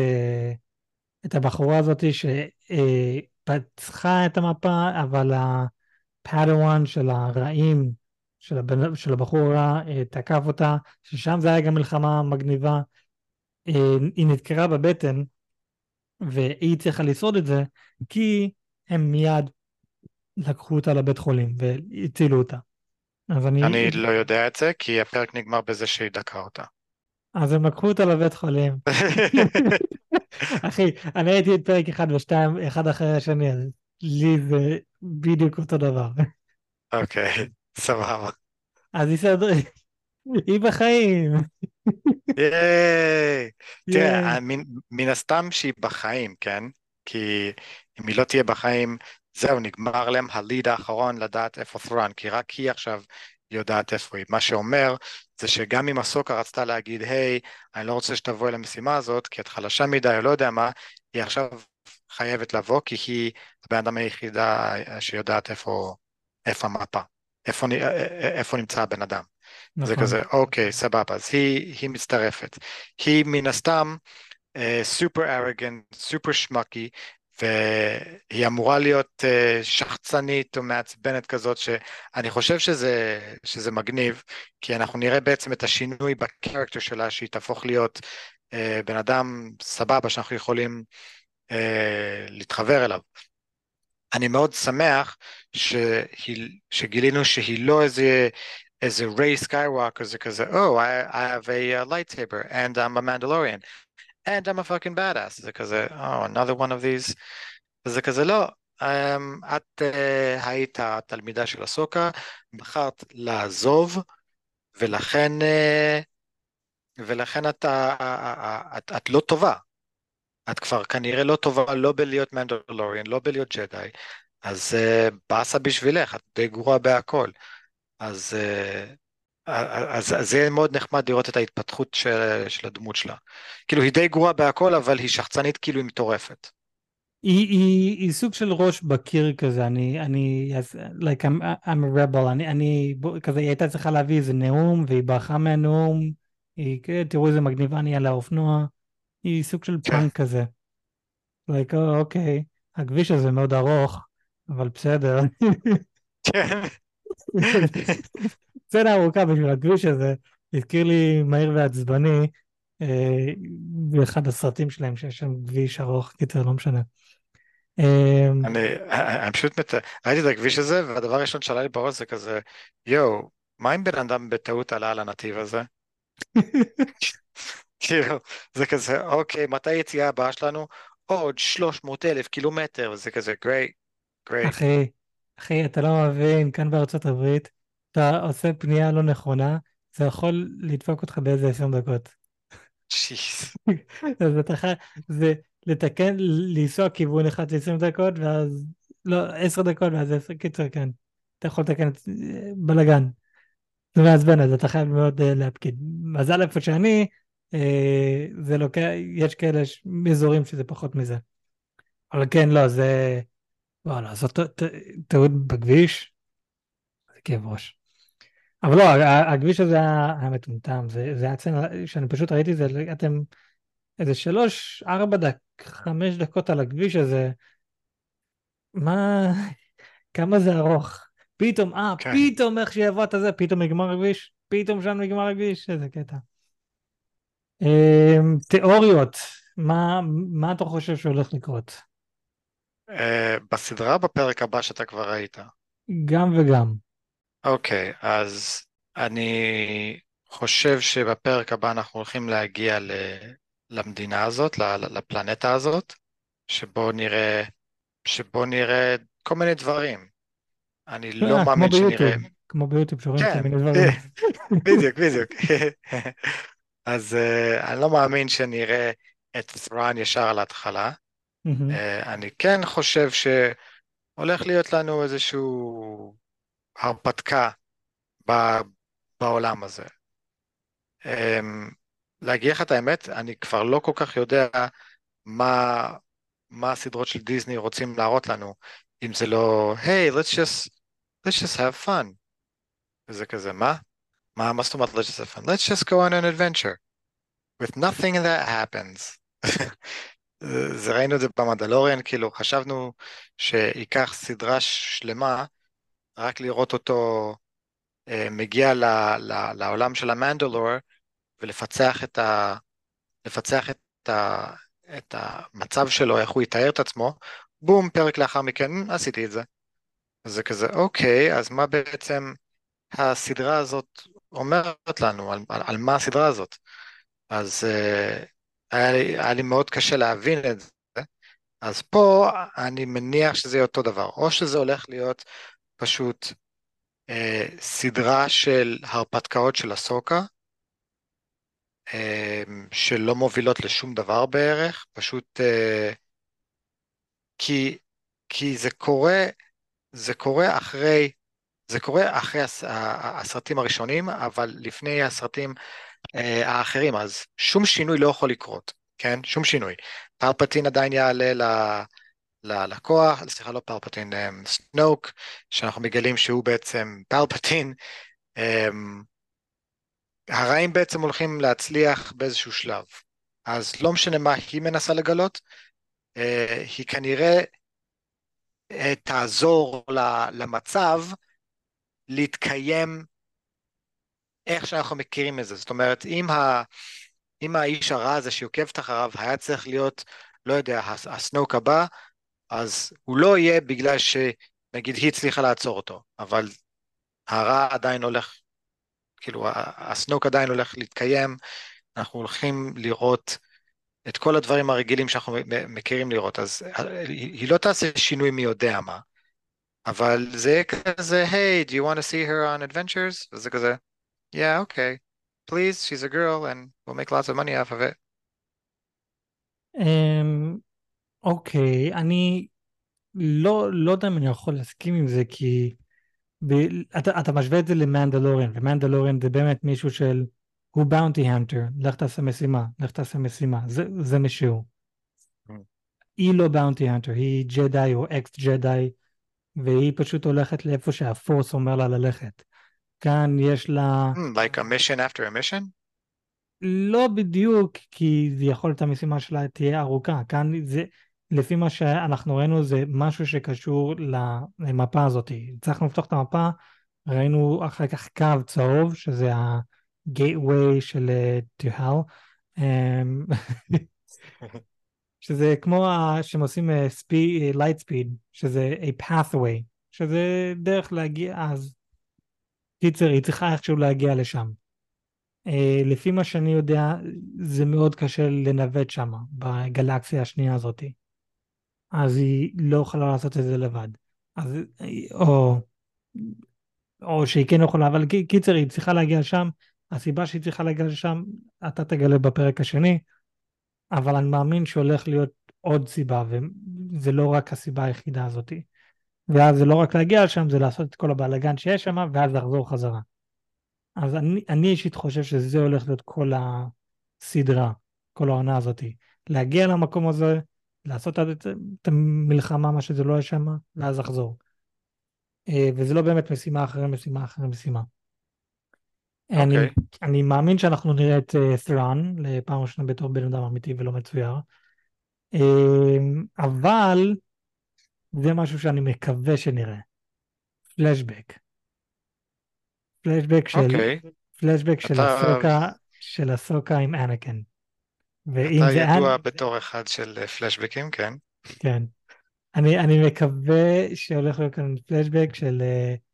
[SPEAKER 1] את הבחורה הזאת שפצחה את המפה, אבל ה Padawan של הרעים של, הבן, של הבחור הרע, אה, תקף אותה, ששם זה היה גם מלחמה מגניבה. אה, היא נדקרה בבטן, והיא צריכה לשרוד את זה, כי הם מיד לקחו אותה לבית חולים והצילו אותה.
[SPEAKER 2] אז אני... אני לא יודע את זה, כי הפרק נגמר בזה שהיא דקרה אותה.
[SPEAKER 1] אז הם לקחו אותה לבית חולים. אחי, אני הייתי את פרק אחד ושתיים, אחד אחרי השני, אז לי זה בדיוק אותו דבר.
[SPEAKER 2] אוקיי. סבבה.
[SPEAKER 1] אז סדר... היא בחיים.
[SPEAKER 2] ייי! תראה. מן, מן הסתם שהיא בחיים, כן? כי אם היא לא תהיה בחיים, זהו, נגמר להם הליד האחרון לדעת איפה ת'רן, כי רק היא עכשיו יודעת איפה היא. מה שאומר זה שגם אם הסוקה רצתה להגיד, היי, אני לא רוצה שתבואי למשימה הזאת, כי את חלשה מדי או לא יודע מה, היא עכשיו חייבת לבוא, כי היא הבן אדם היחידה שיודעת איפה, איפה המפה, איפה, איפה נמצא הבן אדם. זה
[SPEAKER 1] נכון.
[SPEAKER 2] כזה, אוקיי, סבבה, אז היא, היא מצטרפת. היא מן הסתם סופר ארגנט, סופר שמקי, והיא אמורה להיות uh, שחצנית או מעצבנת כזאת, שאני חושב שזה, שזה מגניב, כי אנחנו נראה בעצם את השינוי בקרקטר שלה, שהיא תהפוך להיות uh, בן אדם סבבה שאנחנו יכולים uh, להתחבר אליו. אני מאוד שמח שהיא, שגילינו שהיא לא איזה איזה ריי סקייווקר זה כזה, Oh, I, I have a uh, lightsaber and I'm a Mandalorian and I'm a fucking badass. זה כזה, Oh, another one of these. וזה כזה, לא, um, את uh, היית התלמידה של הסוקה, בחרת לעזוב, ולכן, uh, ולכן את, uh, את, את לא טובה. את כבר כנראה לא טובה לא בלהיות מנדלוריאן, לא בלהיות ג'די, אז uh, באסה בשבילך, את די גרועה בהכל. אז, אז, אז זה יהיה מאוד נחמד לראות את ההתפתחות של, של הדמות שלה. כאילו היא די גרועה בהכל, אבל היא שחצנית כאילו היא מטורפת.
[SPEAKER 1] היא, היא, היא סוג של ראש בקיר כזה, אני, אני, yes, like I'm, I'm a rebel, אני, אני, כזה, היא הייתה צריכה להביא איזה נאום, והיא ברחה מהנאום, היא, תראו איזה מגניבה אני על האופנוע, היא סוג של כן. פאנק כזה. like, oh, אוקיי, הכביש הזה מאוד ארוך, אבל בסדר. כן. סצנה ארוכה בשביל הכביש הזה, הזכיר לי מהיר ועצבני אה, באחד הסרטים שלהם שיש שם כביש ארוך, קיצר, לא משנה.
[SPEAKER 2] אה, אני, אני פשוט, מת... ראיתי את הכביש הזה, והדבר הראשון שעלה לי בראש זה כזה, יואו, מה אם בן אדם בטעות עלה על הנתיב הזה? כאילו, זה כזה, אוקיי, מתי היציאה הבאה שלנו? עוד 300 אלף קילומטר, וזה כזה, גרייט, גרייט.
[SPEAKER 1] אחי, אחי, אתה לא מבין, כאן בארצות הברית, אתה עושה פנייה לא נכונה, זה יכול לדפוק אותך באיזה עשר דקות.
[SPEAKER 2] שיס.
[SPEAKER 1] אז אתה חייב, זה לתקן, לנסוע כיוון אחד ל 20 דקות, ואז, לא, עשר דקות, ואז עשר, קיצר, כן. אתה יכול לתקן את בלאגן. זה מעצבן, אז אתה חייב מאוד uh, להפקיד. מזל איפה שאני, זה לוקח, יש כאלה אזורים שזה פחות מזה. אבל כן, לא, זה... וואלה, זאת טעות בכביש, זה כאב ראש. אבל לא, הכביש הזה היה מטומטם, זה היה אצלנו, שאני פשוט ראיתי את זה, אתם איזה שלוש, ארבע דק, חמש דקות על הכביש הזה, מה, כמה זה ארוך. פתאום, אה, כן. פתאום איך שיבוא את זה, פתאום נגמר הכביש, פתאום שם נגמר הכביש, איזה קטע. אמ, תיאוריות, מה, מה אתה חושב שהולך לקרות?
[SPEAKER 2] Uh, בסדרה בפרק הבא שאתה כבר ראית?
[SPEAKER 1] גם וגם.
[SPEAKER 2] אוקיי, okay, אז אני חושב שבפרק הבא אנחנו הולכים להגיע ל... למדינה הזאת, לפלנטה הזאת, שבו נראה, שבו נראה כל מיני דברים. אני לא אה, מאמין שנראה...
[SPEAKER 1] כמו ביוטיוב שרואים כל מיני דברים.
[SPEAKER 2] בדיוק, בדיוק. אז uh, אני לא מאמין שנראה את ת'ראן ישר על ההתחלה. Mm-hmm. אני כן חושב שהולך להיות לנו איזשהו הרפתקה בעולם הזה. אמ, להגיד לך את האמת, אני כבר לא כל כך יודע מה, מה הסדרות של דיסני רוצים להראות לנו, אם זה לא, היי, hey, let's just, let's just have fun. וזה כזה, מה? מה, מה זאת אומרת let's just have fun? Let's just go on an adventure. With nothing that happens. זה ראינו את זה במדלוריאן, כאילו חשבנו שייקח סדרה שלמה רק לראות אותו אה, מגיע ל, ל, לעולם של המנדלור ולפצח את, ה, לפצח את, ה, את המצב שלו, איך הוא יתאר את עצמו, בום, פרק לאחר מכן, עשיתי את זה. אז זה כזה, אוקיי, אז מה בעצם הסדרה הזאת אומרת לנו, על, על, על מה הסדרה הזאת? אז uh, היה לי, היה לי מאוד קשה להבין את זה. אז פה אני מניח שזה יהיה אותו דבר, או שזה הולך להיות פשוט אה, סדרה של הרפתקאות של הסוקה, אה, שלא מובילות לשום דבר בערך, פשוט אה, כי, כי זה קורה, זה קורה אחרי, זה קורה אחרי הס, הסרטים הראשונים, אבל לפני הסרטים אה, האחרים, אז שום שינוי לא יכול לקרות, כן? שום שינוי. פלפטין עדיין יעלה ל... ללקוח, סליחה לא פלפטין, סנוק, שאנחנו מגלים שהוא בעצם פלפטין, הרעים בעצם הולכים להצליח באיזשהו שלב. אז לא משנה מה היא מנסה לגלות, אה, היא כנראה אה, תעזור למצב להתקיים איך שאנחנו מכירים את זה. זאת אומרת, אם, ה, אם האיש הרע הזה שעוקבת אחריו היה צריך להיות, לא יודע, הסנוק הבא, אז הוא לא יהיה בגלל שנגיד היא הצליחה לעצור אותו, אבל הרע עדיין הולך, כאילו הסנוק עדיין הולך להתקיים, אנחנו הולכים לראות את כל הדברים הרגילים שאנחנו מכירים לראות, אז היא לא תעשה שינוי מי יודע מה, אבל זה כזה, hey, do you want to see her on adventures? וזה כזה, yeah, okay, please, she's a girl and we'll make lots of money off of it.
[SPEAKER 1] Um, אוקיי, אני לא, לא יודע אם אני יכול להסכים עם זה, כי ב, אתה, אתה משווה את זה למנדלוריאן, ומנדלוריאן זה באמת מישהו של, הוא bounty hunter, לך תעשה משימה, לך תעשה משימה, זה, זה מישהו. Mm. היא לא bounty hunter, היא ג'די או ex Jedi, והיא פשוט הולכת לאיפה שה force אומר לה ללכת. כאן יש לה...
[SPEAKER 2] Mm, like a mission after a mission?
[SPEAKER 1] לא בדיוק, כי זה יכול להיות המשימה שלה תהיה ארוכה. כאן זה, לפי מה שאנחנו ראינו זה משהו שקשור למפה הזאת. הצלחנו לפתוח את המפה, ראינו אחר כך קו צהוב, שזה ה-gateway של hell, um, שזה כמו שהם עושים uh, speed, uh, light speed, שזה a pathway, שזה דרך להגיע, אז קיצר, היא צריכה איכשהו להגיע לשם. Uh, לפי מה שאני יודע, זה מאוד קשה לנווט שם, בגלקסיה השנייה הזאתי. אז היא לא יכולה לעשות את זה לבד. אז, או, או שהיא כן יכולה, אבל קיצר, היא צריכה להגיע לשם, הסיבה שהיא צריכה להגיע לשם, אתה תגלה בפרק השני, אבל אני מאמין שהולך להיות עוד סיבה, וזה לא רק הסיבה היחידה הזאת. ואז זה לא רק להגיע לשם, זה לעשות את כל הבלאגן שיש שם, ואז לחזור חזרה. אז אני, אני אישית חושב שזה הולך להיות כל הסדרה, כל העונה הזאת. להגיע למקום הזה, לעשות את המלחמה, מה שזה לא יהיה שם, ואז לחזור. אה, וזה לא באמת משימה אחרי משימה אחרי משימה. Okay. אני, אוקיי. אני מאמין שאנחנו נראה את ת'ראן uh, לפעם ראשונה בתור בן אדם אמיתי ולא מצויר. Uh, אבל זה משהו שאני מקווה שנראה. פלשבק. פלשבק של, okay. אוקיי. פלשבק של אתה... הסוקה, של הסוקה עם אנקן.
[SPEAKER 2] ואם אתה זה... ידוע אנ... בתור אחד של אה, פלשבקים, כן.
[SPEAKER 1] כן. אני, אני מקווה שהולך להיות כאן פלשבק של uh,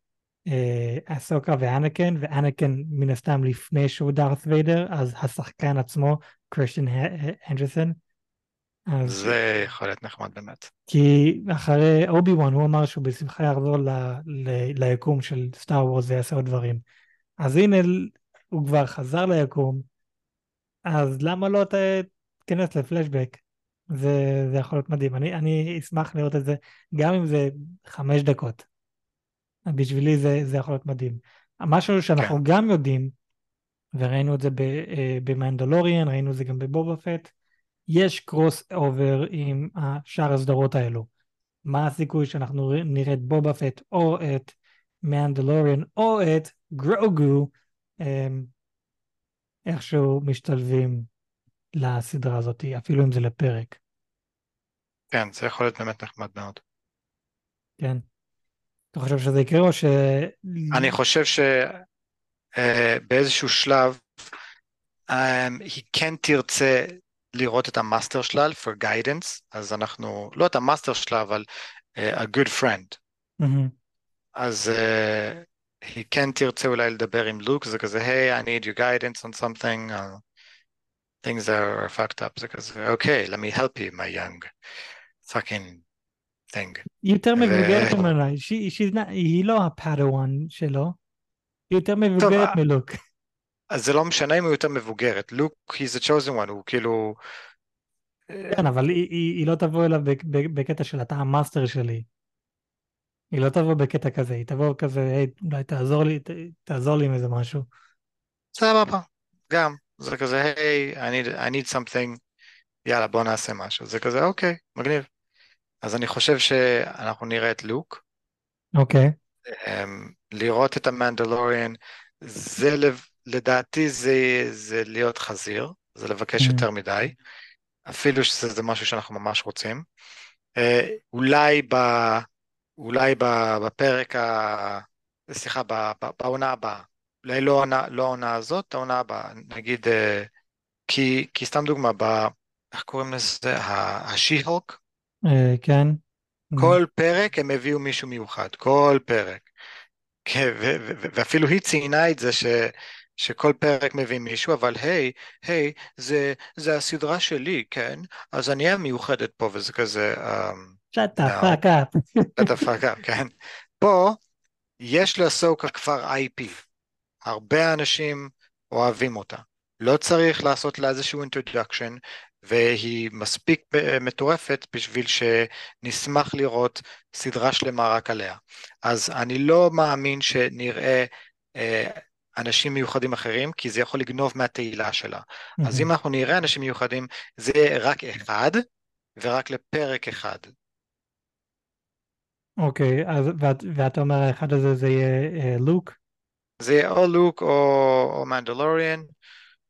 [SPEAKER 1] uh, ואנקן, ואנקן מן הסתם לפני שהוא דארת ויידר, אז השחקן עצמו, קריסטיאן הנדרסון.
[SPEAKER 2] זה יכול להיות נחמד באמת.
[SPEAKER 1] כי אחרי אובי וואן הוא אמר שהוא בשמחה יחזור ל, ל, ליקום של סטאר וורס ויעשה עוד דברים. אז הנה הוא כבר חזר ליקום, אז למה לא תיכנס לפלשבק? זה, זה יכול להיות מדהים. אני, אני אשמח לראות את זה, גם אם זה חמש דקות. בשבילי זה, זה יכול להיות מדהים. משהו שאנחנו כן. גם יודעים, וראינו את זה אה, במנדלוריאן, ראינו את זה גם בבובה פט, יש crossover עם השאר הסדרות האלו. מה הסיכוי שאנחנו נראה את בובה פט או את מנדלוריאן או את גרוגו אמ, איכשהו משתלבים לסדרה הזאת, אפילו אם זה לפרק.
[SPEAKER 2] כן, זה יכול להיות באמת נחמד מאוד.
[SPEAKER 1] כן. אתה חושב שזה יקרה או ש...
[SPEAKER 2] אני חושב שבאיזשהו uh, שלב היא כן תרצה לראות את ה master שלה for guidance, אז אנחנו, לא את ה master שלה, אבל אה, a good friend. Mm-hmm. אז uh, היא כן תרצה אולי לדבר עם לוק, זה כזה, היי, hey, I need your guidance on something, uh, things are fucked up, זה כזה, אוקיי, okay, let me help you, my young fucking thing.
[SPEAKER 1] יותר מבוגרת ממנה, she- she's not- היא לא ה Padawan שלו, היא יותר מבוגרת
[SPEAKER 2] אה,
[SPEAKER 1] מלוק.
[SPEAKER 2] אז זה לא משנה אם היא יותר מבוגרת. לוק, he's a chosen one, הוא כאילו...
[SPEAKER 1] כן, אבל היא- היא היא לא תבוא אליו בק- בק- בקטע של אתה המאסטר שלי. היא לא תבוא בקטע כזה, היא תבוא כזה, היי, אולי תעזור לי, ת- תעזור לי עם איזה משהו.
[SPEAKER 2] סבבה, גם. זה כזה, היי, I need, I need something, יאללה, בוא נעשה משהו. זה כזה, אוקיי, מגניב. אז אני חושב שאנחנו נראה את לוק.
[SPEAKER 1] אוקיי,
[SPEAKER 2] אמ, לראות את המנדלוריאן, זה לדעתי זה, זה להיות חזיר, זה לבקש
[SPEAKER 1] Mm.
[SPEAKER 2] יותר מדי, אפילו שזה משהו שאנחנו ממש רוצים. אה, אולי, ב, אולי בפרק, ה, סליחה, ב, ב, בעונה הבאה, אולי לא העונה לא הזאת, העונה הבאה, נגיד, אה, כי, כי סתם דוגמה, ב, איך קוראים לזה? השי-הוק?
[SPEAKER 1] אה, כן.
[SPEAKER 2] כל פרק הם הביאו מישהו מיוחד, כל פרק. ואפילו היא ציינה את זה ש, שכל פרק מביא מישהו, אבל היי, היי, זה, זה הסדרה שלי, כן? אז אני אהיה מיוחדת פה, וזה כזה,
[SPEAKER 1] fuck up.
[SPEAKER 2] what the fuck up, כן? פה יש לאסוקה כבר IP, הרבה אנשים אוהבים אותה. לא צריך לעשות לה איזשהו introduction, והיא מספיק מטורפת בשביל שנשמח לראות סדרה שלמה רק עליה. אז אני לא מאמין שנראה אה, אנשים מיוחדים אחרים, כי זה יכול לגנוב מהתהילה שלה. אז אם אנחנו נראה אנשים מיוחדים, זה רק אחד, ורק לפרק אחד.
[SPEAKER 1] אוקיי, אז ואת- ואתה אומר האחד הזה זה יהיה אה, לוק?
[SPEAKER 2] זה יהיה או לוק או, או מנדלוריאן,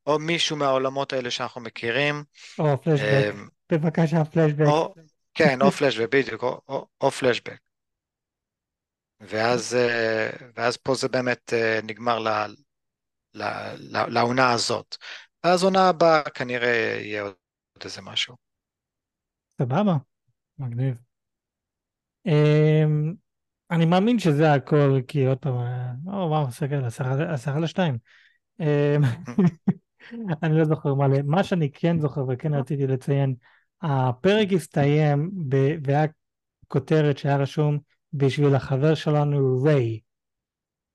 [SPEAKER 2] או מישהו מהעולמות האלה שאנחנו מכירים.
[SPEAKER 1] או פלשבק.
[SPEAKER 2] אמ,
[SPEAKER 1] בבקשה פלשבק.
[SPEAKER 2] או, כן, או פלשבק, בדיוק, או, או, או פלשבק. ואז, אה, ואז פה זה באמת אה, נגמר ל, ל, ל, לעונה הזאת. ואז עונה הבאה כנראה יהיה עוד איזה משהו.
[SPEAKER 1] סבבה, מגניב. אמ, אני מאמין שזה הכל, כי עוד פעם, אה, או וואו, סגל, עשרה עשרה לשתיים. אני לא זוכר מה, מה שאני כן זוכר וכן רציתי לציין, הפרק הסתיים ב- והיה כותרת שהיה רשום בשביל החבר שלנו ריי.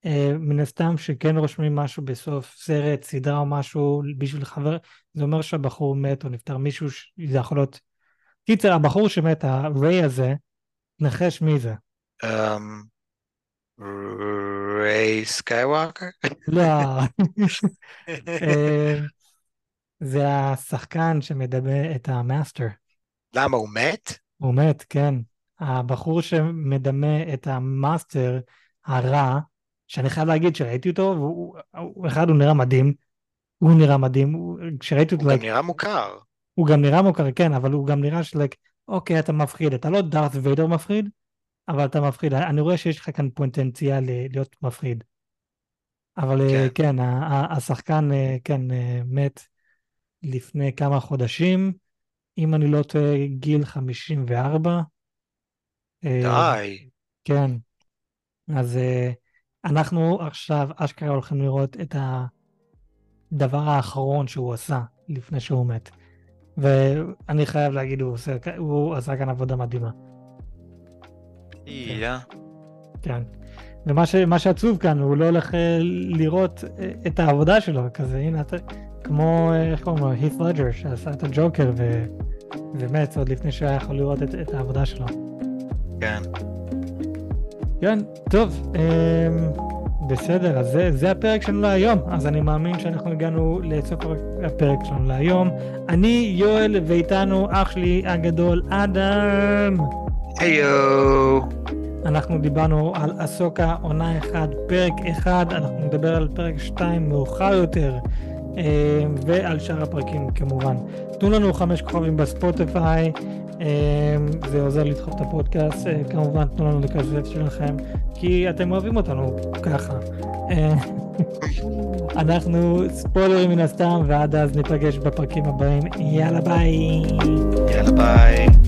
[SPEAKER 1] אה, מן הסתם שכן רושמים משהו בסוף סרט, סדרה או משהו בשביל חבר, זה אומר שהבחור מת או נפטר מישהו, ש- זה יכול להיות... קיצר, הבחור שמת, הריי הזה, נחש מי זה.
[SPEAKER 2] ריי סקייווקר?
[SPEAKER 1] לא, אה, זה השחקן שמדמה את ה master.
[SPEAKER 2] למה הוא מת?
[SPEAKER 1] הוא מת, כן. הבחור שמדמה את ה master הרע, שאני חייב להגיד שראיתי אותו, והוא, הוא- אחד, הוא נראה מדהים. הוא נראה מדהים. כשראיתי אותו,
[SPEAKER 2] הוא גם נראה מוכר.
[SPEAKER 1] הוא גם נראה מוכר, כן, אבל הוא גם נראה שלק, אוקיי, אתה מפחיד. אתה לא דארת ויידר מפחיד, אבל אתה מפחיד. אני רואה שיש לך כאן פוטנציאל אה, להיות מפחיד. אבל אה,
[SPEAKER 2] כן.
[SPEAKER 1] כן, השחקן, אה, כן, מת לפני כמה חודשים. אם אני לא טועה, גיל 54. אה,
[SPEAKER 2] די.
[SPEAKER 1] כן. אז אנחנו עכשיו אשכרה הולכים לראות את הדבר האחרון שהוא עשה לפני שהוא מת. ואני חייב להגיד, הוא, עושה, הוא עשה כאן עבודה מדהימה.
[SPEAKER 2] יא.
[SPEAKER 1] כן. ומה ש, שעצוב כאן, הוא לא הולך אה, לראות אה, את העבודה שלו, כזה, הנה, אתה, כמו, אה, איך קוראים לו, הית' לג'ר, שעשה את הג'וקר ומת עוד לפני שהוא היה יכול לראות את, את העבודה שלו.
[SPEAKER 2] כן.
[SPEAKER 1] כן, טוב, אמ, בסדר, אז זה, זה הפרק שלנו להיום, אז אני מאמין שאנחנו הגענו לסוף הפרק שלנו להיום. אני יואל, ואיתנו אח שלי הגדול, אדם.
[SPEAKER 2] היו.
[SPEAKER 1] אנחנו דיברנו על אסוקה עונה 1, פרק 1, אנחנו נדבר על פרק 2 מאוחר יותר, אמ, ועל שאר הפרקים כמובן. תנו לנו חמש כוכבים בספוטיפיי, אמ, זה עוזר לדחוף את הפודקאסט, אה, כמובן תנו לנו הכסף שלכם, כי אתם אוהבים אותנו ככה. אה, אנחנו ספוילרים מן הסתם, ועד אז ניפגש בפרקים הבאים, יאללה ביי.
[SPEAKER 2] יאללה ביי.